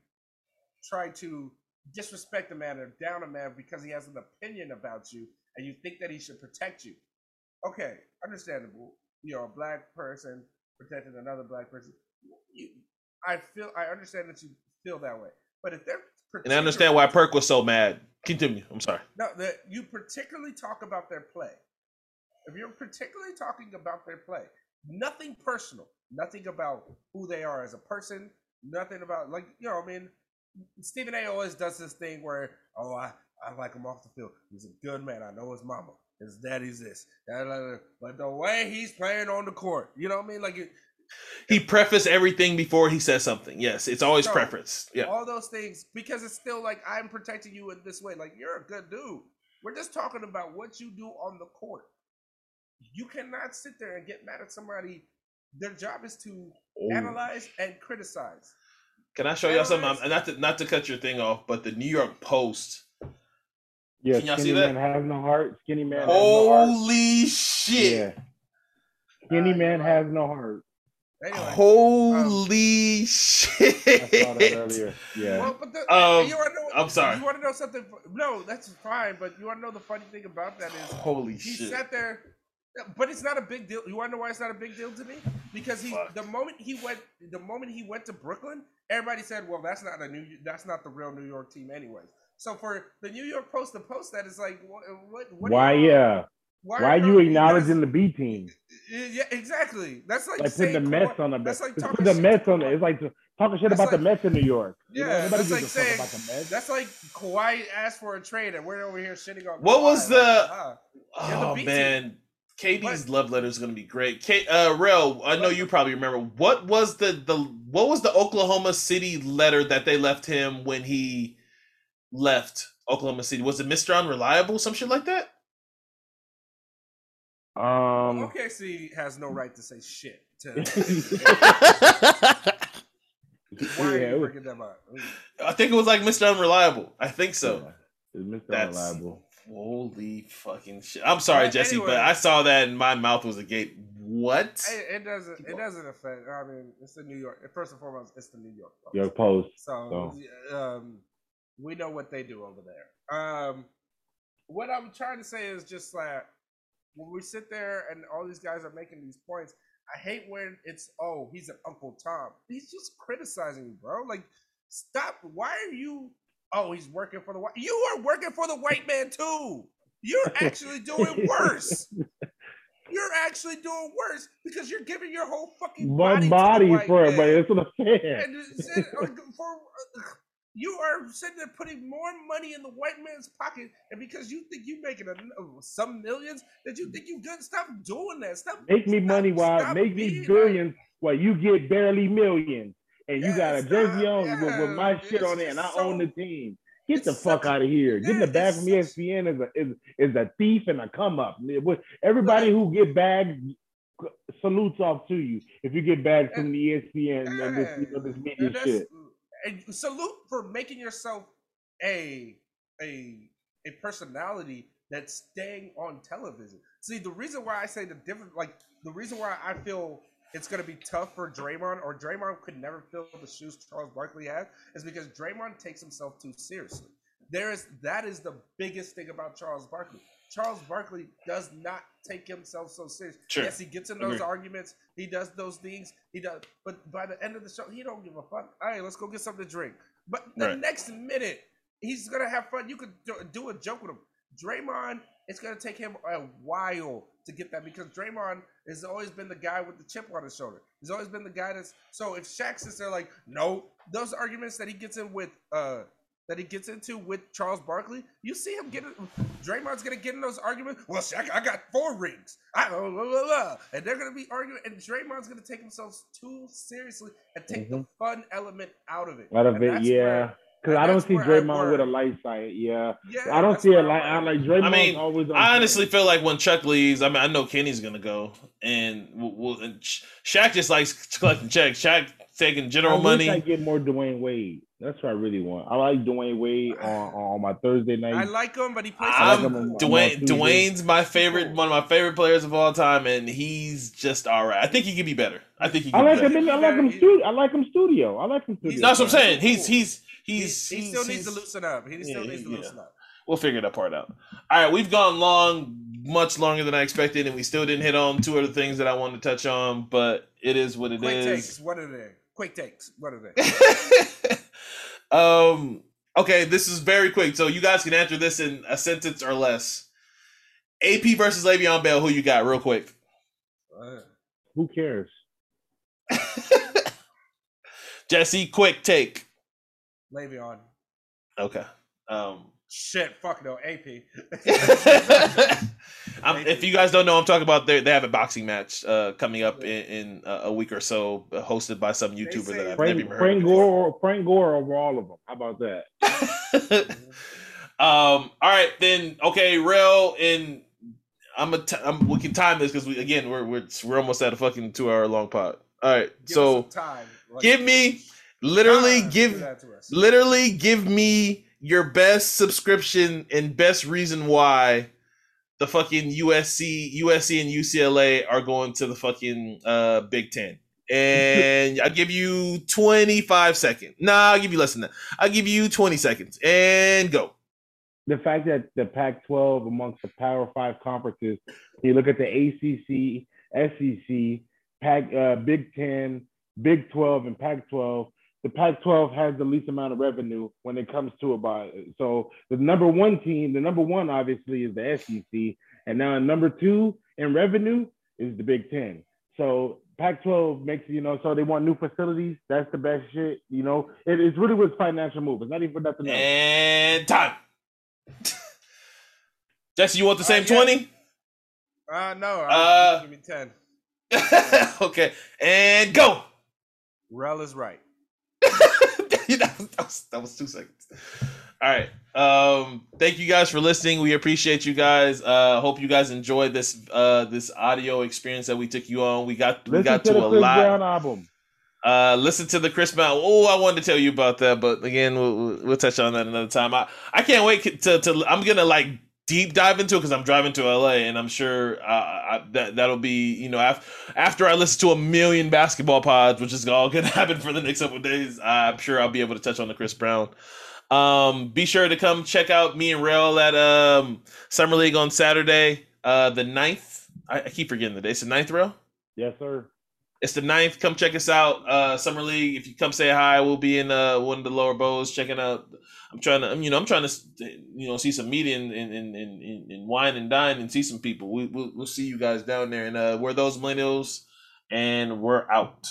try to disrespect a man or down a man because he has an opinion about you and you think that he should protect you. Okay, understandable. You know, a black person protecting another black person. You, I feel I understand that you feel that way, but if they're And I understand why Perk was so mad. Continue. I'm sorry. no, that you particularly talk about their play. If you're particularly talking about their play, nothing personal, nothing about who they are as a person, nothing about like you know. I mean, Stephen A. always does this thing where, oh, I I like him off the field. He's a good man. I know his mama, his daddy's this, but the way he's playing on the court, you know what I mean? Like it, He prefaced everything before he says something. Yes, it's always So, preference. Yeah. all those things because it's still like I'm protecting you in this way. Like you're a good dude. We're just talking about what you do on the court. You cannot sit there and get mad at somebody. Their job is to analyze and criticize. Can I show y'all something? Analyze- I'm- Not to not to cut your thing off, but the New York Post. Yeah, Can y'all see skinny that? man has no heart. Skinny man has no heart. Holy shit! Yeah. Skinny Uh, man you're has no heart. Anyway, Holy shit! I saw that earlier. Yeah. well, but the, Um, you want to know? I'm sorry. You want to know something? No, that's fine. But you want to know the funny thing about that is Holy he shit! sat there but it's not a big deal you want to know why it's not a big deal to me because he Fuck. the moment he went the moment he went to brooklyn everybody said well that's not a new that's not the real new york team anyways so for the new york post to post that is like what what, what Why? do you- Yeah. Why are you acknowledging the B team? yeah exactly that's like, Like putting the saying Mets on the that's like Just talking put the shit Mets on it. It's like talking shit That's about the like- Mets in New York. You know, yeah that's like a saying about the Mets. that's like Kawhi asked for a trade and we're over here shitting on What Kawhi. was Like, the- ah. You're the Oh team. man, KD's What? love letter is gonna be great. K, uh, Rel, I know you probably remember. What was the the what was the Oklahoma City letter that they left him when he left Oklahoma City? Was it Mister Unreliable, some shit like that? Um, OKC has no right to say shit. To, [LAUGHS] I why Yeah, are it you was- bringing them up? think it was like Mister Unreliable. I think so. yeah, Mr. That's Reliable. holy fucking shit. I'm sorry, But Jesse, but. I saw that and my mouth was agape. What? It, it doesn't. It doesn't affect. I mean, it's the New York. First and foremost, it's the New York. Post. Your post. So, um, we know what they do over there. Um, what I'm trying to say is just like when we sit there and all these guys are making these points. I hate when it's oh he's an Uncle Tom. He's just criticizing you, bro. Like, stop. Why are you? Oh, he's working for the white. You are working for the white man too. You're actually doing worse. [LAUGHS] You're actually doing worse because you're giving your whole fucking One body, body to the white for it, but what I'm saying. And uh, for uh, you are sitting there putting more money in the white man's pocket, and because you think you're making a, uh, some millions, that you think you good. Stop doing that. Stop. Make me stop- money while make me billions while you get barely millions. And you got a jersey on with, with my shit on it, and I just own the team. Get the fuck out of here. Getting yeah, the bag from ESPN is a is, is a thief and a come up. Everybody who get bags salutes off to you if you get bags from the ESPN and this, you know, this media shit. And salute for making yourself a a a personality that's staying on television. See, the reason why I say the different, like the reason why I feel it's gonna be tough for Draymond, or Draymond could never fill the shoes Charles Barkley has, is because Draymond takes himself too seriously. There is that is the biggest thing about Charles Barkley. Charles Barkley does not take himself so serious. Sure. Yes, he gets in those arguments. He does those things. He does, but by the end of the show, he don't give a fuck. All right, let's go get something to drink. But the Right. next minute, he's gonna have fun. You could do, do a joke with him. Draymond, it's gonna take him a while to get that because Draymond has always been the guy with the chip on his shoulder. He's always been the guy that's so if Shaq sits there like, no, those arguments that he gets in with uh that he gets into with Charles Barkley, you see him get it. Draymond's gonna get in those arguments. Well, Shaq, I got four rings. I blah, blah, blah, blah. and they're gonna be arguing, and Draymond's gonna take himself too seriously and take the mm-hmm. fun element out of it. Out of And it, yeah. where- Because and I don't see Draymond with a worry. light side. Yeah, yeah, I don't see a it like I'm like Draymond. I mean, always. On I honestly feel like when Chuck leaves, I mean, I know Kenny's gonna go, and we'll, we'll, and Shaq just likes [LAUGHS] collecting checks. Shaq taking general wish money. I get more Dwyane Wade. That's what I really want. I like Dwyane Wade on, on my Thursday night. I like him, but he plays. I like I'm, him on- on Dwyane. Tuesday. Dwyane's my favorite, one of my favorite players of all time, and he's just all right. I think he could be better. I think he. I like be him. In, I like him. Studio. I like him. Studio. I like him. Studio. That's what I'm saying. He's He's he's He, he's he still needs to loosen up. He still Yeah, needs to yeah. loosen up. We'll figure that part out. All right, we've gone long, much longer than I expected, and we still didn't hit on two other things that I wanted to touch on. But it is what it Quick is. takes. What are they? Quick takes. What are they? [LAUGHS] um. Okay, this is very quick, so you guys can answer this in a sentence or less. AP versus Le'Veon Bell. Who you got, real quick? Uh, Who cares? [LAUGHS] Jesse, quick take. Le'Veon. Okay. Um. Shit. Fuck no. AP. [LAUGHS] I'm, if you guys don't know, I'm talking about they they have a boxing match uh, coming up in, in uh, a week or so, uh, hosted by some YouTuber that I've Frank, never heard. Frank of. Gore or Frank Gore over all of them. How about that? [LAUGHS] um. All right, then. Okay, real and I'm a. T- I'm, we can time this because we again we're we're we're almost at a fucking two hour long pod. All right, Give so time. Like, give me literally give Do that to us. literally give me your best subscription and best reason why the fucking USC, USC and UCLA are going to the fucking uh, Big Ten. And I'll give you 25 seconds. Nah, I'll give you less than that. I'll give you 20 seconds and go. The fact that the Pac-12 amongst the Power Five conferences, you look at the ACC, SEC, Pac, uh, Big Ten, Big 12, and Pac-12. The Pac-12 has the least amount of revenue when it comes to about so the number one team, the number one obviously is the SEC, and now number two in revenue is the Big Ten. So Pac-12 makes you know, so they want new facilities. That's the best shit. You know, it, it's really was financial move. It's not even for nothing else. And time. [LAUGHS] Jesse, you want the Uh, same yeah. 20? Uh, no. Uh, give me ten. [LAUGHS] okay. And go. Rel is right. That, was, [LAUGHS] that, was, that was two seconds. All right. Um, thank you guys for listening. We appreciate you guys. Uh, hope you guys enjoyed this uh this audio experience that we took you on. We got we got to to, the a Chris lot. Brown album. Uh, listen to the Chris Brown. Oh, I wanted to tell you about that, but again, we'll, we'll, we'll touch on that another time. I I can't wait to to. I'm gonna like deep dive into it because I'm driving to LA, and I'm sure uh, I, that that'll be you know after after I listen to a million basketball pods, which is all [LAUGHS] gonna happen for the next couple of days. I'm sure I'll be able to touch on the Chris Brown. Um, be sure to come check out me and Rel at um Summer League on Saturday, uh the 9th. I, I keep forgetting the day. It's the 9th, Rel. Yes, sir. It's the 9th. Come check us out. Uh, Summer League. If you come say hi, we'll be in uh, one of the lower bows checking out. I'm trying to, you know, I'm trying to, you know, see some media and and, and, and, wine and dine and see some people. We, we'll, we'll see you guys down there. And uh, we're those millennials, and we're out.